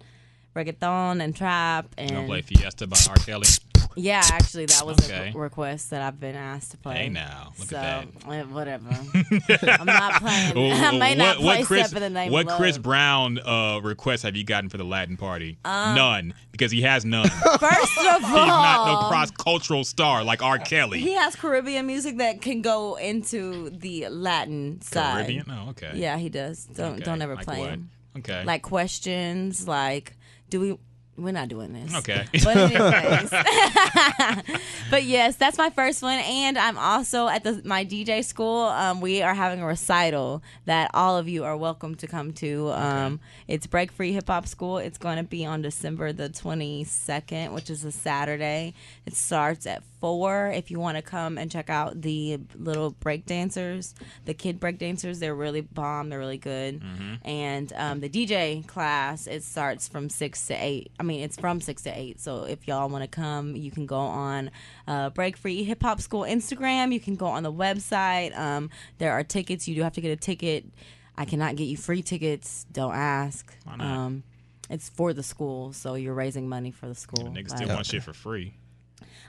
reggaeton and trap and play Fiesta by R. Kelly? Yeah, actually that was Okay. a request that I've been asked to play. Hey now, look so at eh, whatever. I'm not playing. I may not play Chris, Step in the Name what of Chris Brown uh, requests have you gotten for the Latin party? none, because he has none. He's First of all, He's not no cross cultural star like R. Kelly. he has Caribbean music that can go into the Latin side. Caribbean? Oh, okay. Yeah, he does. Don't Okay. don't ever Like play what? him. Okay. Like questions, like do we we're not doing this. Okay. But anyways, but yes, that's my first one, and I'm also at the my DJ school. Um, we are having a recital that all of you are welcome to come to. Um, It's Break Free Hip Hop School. It's going to be on December the 22nd, which is a Saturday. It starts at four. If you want to come and check out the little break dancers, the kid break dancers, they're really bomb. They're really good. And um, the DJ class, it starts from six to eight. I mean, it's from six to eight. So if y'all want to come, you can go on uh, Break Free Hip Hop School Instagram. You can go on the website. Um, there are tickets. You do have to get a ticket. I cannot get you free tickets. Don't ask. Why not? Um, it's for the school, so you're raising money for the school. Niggas still want shit for free.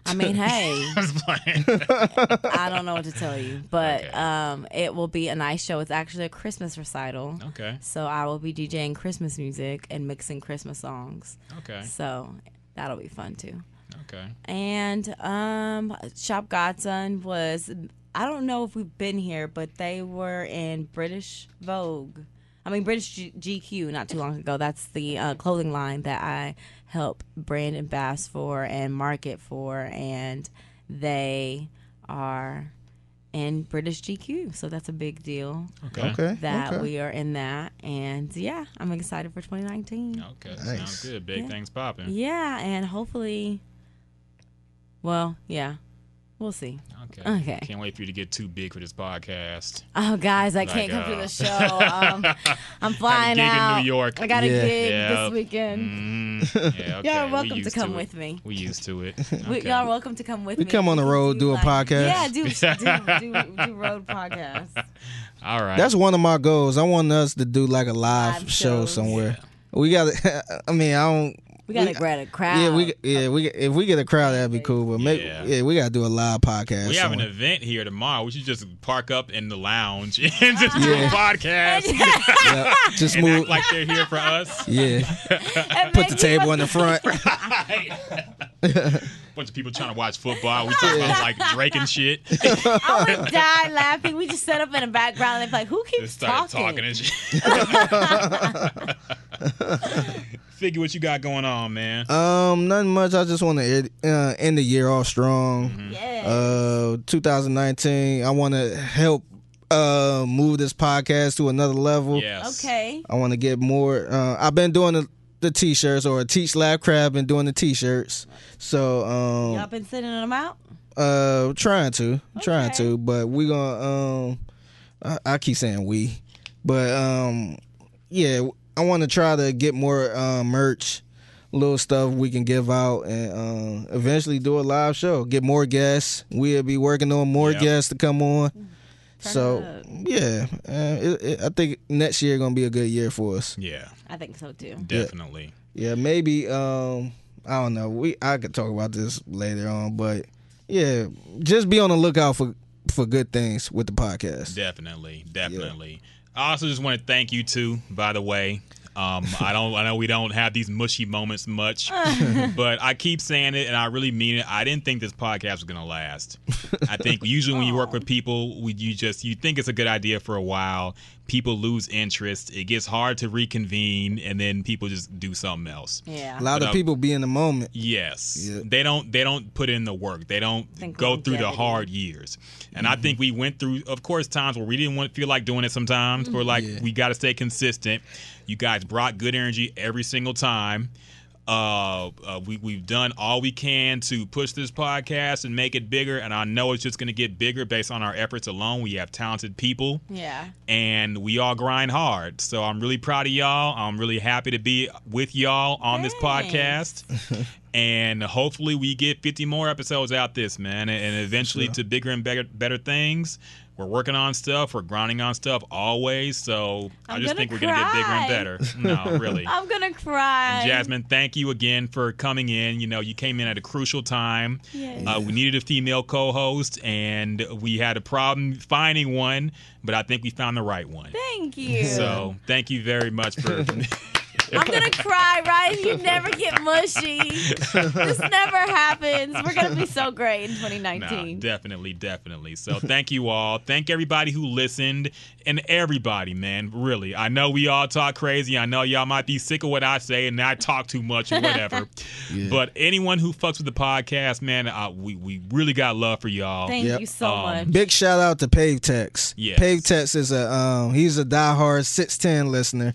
I mean, hey. I. I don't know what to tell you, but Okay. um, it will be a nice show. It's actually a Christmas recital. Okay. So I will be DJing Christmas music and mixing Christmas songs. Okay. So that'll be fun too. Okay. And um, Shop Godson was I don't know if we've been here, but they were in British Vogue. I mean British G- GQ not too long ago. That's the uh, clothing line that I help brand and bass for and market for, and they are in British GQ. So that's a big deal Okay. Okay. that okay. we are in that. And yeah, I'm excited for 2019. Okay. Nice. Sounds good. Big Yeah. things popping. Yeah, and hopefully, well, yeah, we'll see. Okay. Okay. Can't wait for you to get too big for this podcast. Oh, guys, I Like, can't come to uh, the show. Um, I'm flying gig in New. York. I got a gig Yeah. this weekend. Mm, yeah, okay. Y'all are we welcome to come it. with me. We used to it. We- Y'all are welcome to come with We me. We come on the road, do a podcast. Yeah, do do, do do road podcasts. All right. That's one of my goals. I want us to do like a live, Live show shows. somewhere. We got I mean, I don't. We gotta We- grab a crowd. Yeah, we yeah we if we get a crowd that'd be cool. But maybe Yeah. yeah, we gotta do a live podcast. we have an event here tomorrow. We should just park up in the lounge and just do a podcast Yeah, just and move. act like they're here for us. yeah, put the table in the front. Bunch of people trying to watch football. We talk about like Drake and shit. I would die laughing. We just set up in the background and they're like, "Who keeps Just talking?" talking and shit. Figure what you got going on, man. Um, nothing much. I just want to uh, end the year off strong. Mm-hmm. Yeah. Uh, 2019. I want to help uh move this podcast to another level. Yes. okay. I want to get more. Uh, I've been doing the, the t-shirts or Teach Lab Crab been doing the t-shirts. So um, Y'all been sending them out? uh, trying to, trying to, but we gonna um, I, I keep saying we, but um, yeah, I want to try to get more uh, merch, little stuff we can give out, and uh, eventually do a live show. Get more guests. We'll be working on more Yep. guests to come on. Turn so yeah, uh, it, it, I think next year gonna be a good year for us. Yeah, I think so too. definitely. Yeah, maybe um I don't know. We I could talk about this later on, but yeah, just be on the lookout for for good things with the podcast. Definitely, definitely. I also just want to thank you too. By the way, um, I don't. I know we don't have these mushy moments much, but I keep saying it, and I really mean it. I didn't think this podcast was gonna last. I think usually when you work with people, we, you just you think it's a good idea for a while. People lose interest. It gets hard to reconvene, and then people just do something else. Yeah. A lot But, of uh, people be in the moment. Yes, Yeah. they don't. They don't put in the work. They don't Think go through the hard years. And I think we went through, of course, times where we didn't want to feel like doing it. Sometimes we're like, Yeah. we got to stay consistent. You guys brought good energy every single time. Uh, uh, we we've done all we can to push this podcast and make it bigger. And I know it's just going to get bigger based on our efforts alone. We have talented people Yeah. and we all grind hard. So I'm really proud of y'all. I'm really happy to be with y'all on this podcast. and hopefully we get 50 more episodes out this, man, and, and eventually to bigger and better better things. We're working on stuff. We're grinding on stuff always. So i I'm just gonna think we're gonna get bigger and better. No, really. I'm gonna cry. Jasmine, thank you again for coming in. You know, you came in at a crucial time. Yes. Uh, we needed a female co-host, and we had a problem finding one, but I think we found the right one. Thank you. So thank you very much for I'm gonna cry, right? You never get mushy. this never happens. We're gonna be so great in Nah, 2019. definitely, definitely. So thank you all. Thank everybody who listened and everybody, man. Really, I know we all talk crazy. I know y'all might be sick of what I say and I talk too much or whatever. But anyone who fucks with the podcast, man, uh, we we really got love for y'all. Thank Yep. you so Um, much. Big shout out to Pave Tex. Yes. Pave Tex is a um he's a diehard six ten listener.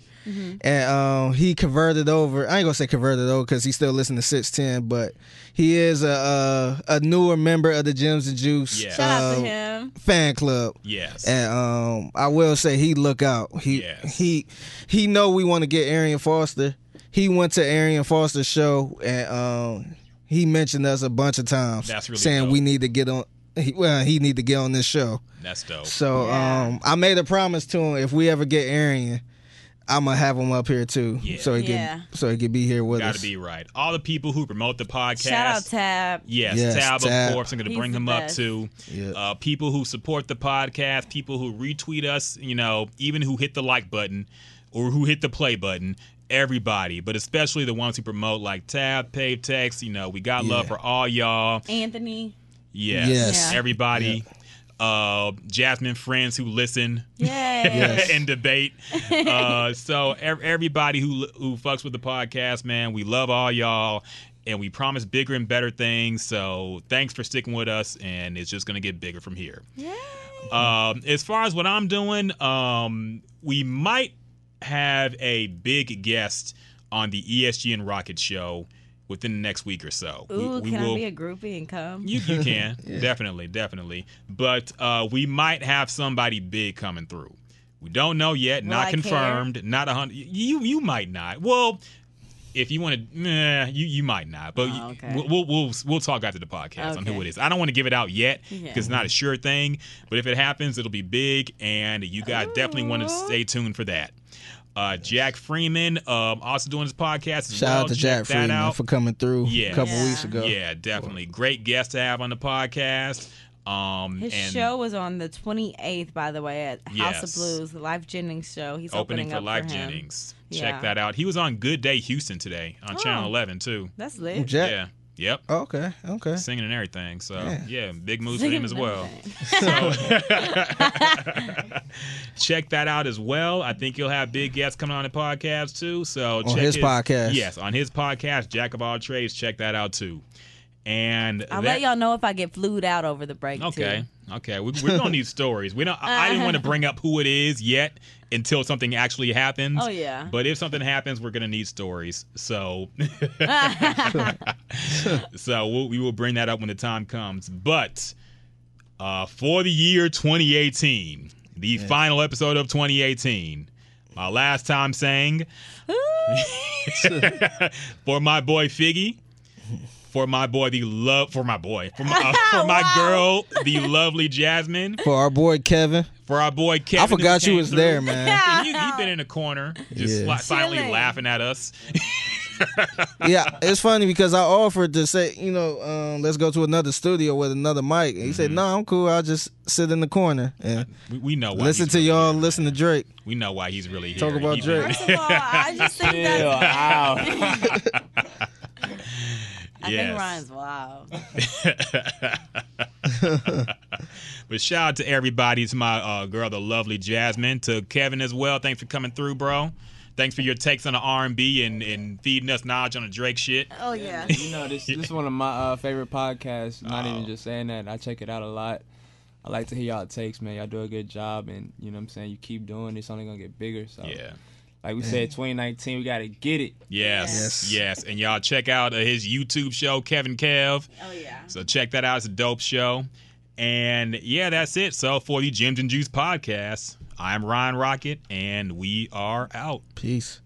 And um he converted over. I ain't gonna say converted over because he still listens to six ten, but he is a a, a newer member of the Gems and Juice Yeah. Shout out to uh, him. fan club. yes. And um, I will say he look out. He Yes. he he know we want to get Arian Foster. He went to Arian Foster's show and um, he mentioned us a bunch of times, That's really saying dope. we need to get on. He, well, he need to get on this show. That's dope. So Yeah. um, I made a promise to him if we ever get Arian, I'm gonna have him up here too, Yeah. so he Yeah. can so he can be here with Got us. to be right. All the people who promote the podcast. Shout out Tab. Yes, Yes, Tab, Tab. of course. I'm going to He's bring the him up best. too. Yeah. Uh, people who support the podcast, people who retweet us, you know, even who hit the like button or who hit the play button. Everybody, but especially the ones who promote like Tab, Pave Text. You know, we got love for all y'all. Anthony. Yes, Yes. Yeah. everybody. Uh, Jasmine friends who listen Yes. and debate. Uh, so ev- everybody who who fucks with the podcast, man, we love all y'all, and we promise bigger and better things. So thanks for sticking with us, and it's just gonna get bigger from here. Yay. Um, as far as what I'm doing, um, we might have a big guest on the ESG and Rocket show within the next week or so. We- Ooh, we can will- I be a groupie and come? you you can definitely definitely, but uh, we might have somebody big coming through. We don't know yet, Will not I confirmed, not a hundred. You you might not. Well, if you want to, nah, you you might not. But Oh, okay. we'll, we'll we'll we'll talk after the podcast on who it is. I don't want to give it out yet because Yeah. it's not a sure thing. But if it happens, it'll be big, and you guys definitely want to stay tuned for that. Uh, Jack Freeman, um, also doing his podcast. As Shout well. out to Check Jack Freeman out. for coming through Yeah. a couple Yeah. weeks ago. Yeah, definitely. Great guest to have on the podcast. Um, His and show was on the 28th, by the way, at House Yes. of Blues, the Lyfe Jennings show. He's opening opening, for up Lyfe for him. Jennings. Yeah. Check that out. He was on Good Day Houston today on Channel Oh. 11 too. That's lit. Jack. Yeah. Yep. Oh, okay. Okay. Singing and everything. So Yeah. yeah, big moves for him as well. So check that out as well. I think you'll have big guests coming on the podcast too. So On check his podcast. Yes, on his podcast, Jack of All Trades. Check that out too. And I'll that- let y'all know if I get flued out over the break. Okay. Too. Okay. We, we're gonna need stories. We don't. I, I didn't want to bring up who it is yet until something actually happens. Oh, yeah. But if something happens, we're gonna need stories. So, so we'll, we will bring that up when the time comes. But uh, for the year 2018, the final episode of 2018, my last time saying for my boy Figgy. For my boy, the love for my boy, for my uh, for my Wow. girl, the lovely Jasmine, For our boy Kevin. For our boy Kevin. I forgot you was through. there, man. And he, he been in a corner, just Yeah. li- finally Chilling. laughing at us. yeah, it's funny because I offered to say, you know, um, let's go to another studio with another mic. And he said, no, I'm cool. I'll just sit in the corner and We, we know why. listen he's to really y'all, here. listen to Drake. We know why he's really here. Talk about He- Drake. First of all, I just think Chill that out. I Yes. think Ryan's wild. But shout out to everybody, to my uh, girl, the lovely Jasmine, to Kevin as well. Thanks for coming through, bro. Thanks for your takes on the R and B and and feeding us knowledge on the Drake shit. Oh yeah. You know, this this is one of my uh, favorite podcasts. Not Oh. even just saying that. I check it out a lot. I like to hear y'all takes, man. Y'all do a good job, and you know what I'm saying. You keep doing it, it's only gonna get bigger. So, Yeah. like we said, 2019, we gotta get it. Yes, Yes. yes, and y'all check out uh, his YouTube show, Kevin Kev. Oh yeah. So check that out. It's a dope show. And yeah, that's it. So for the Gems and Juice podcast, I'm Ryan Rocket, and we are out. Peace.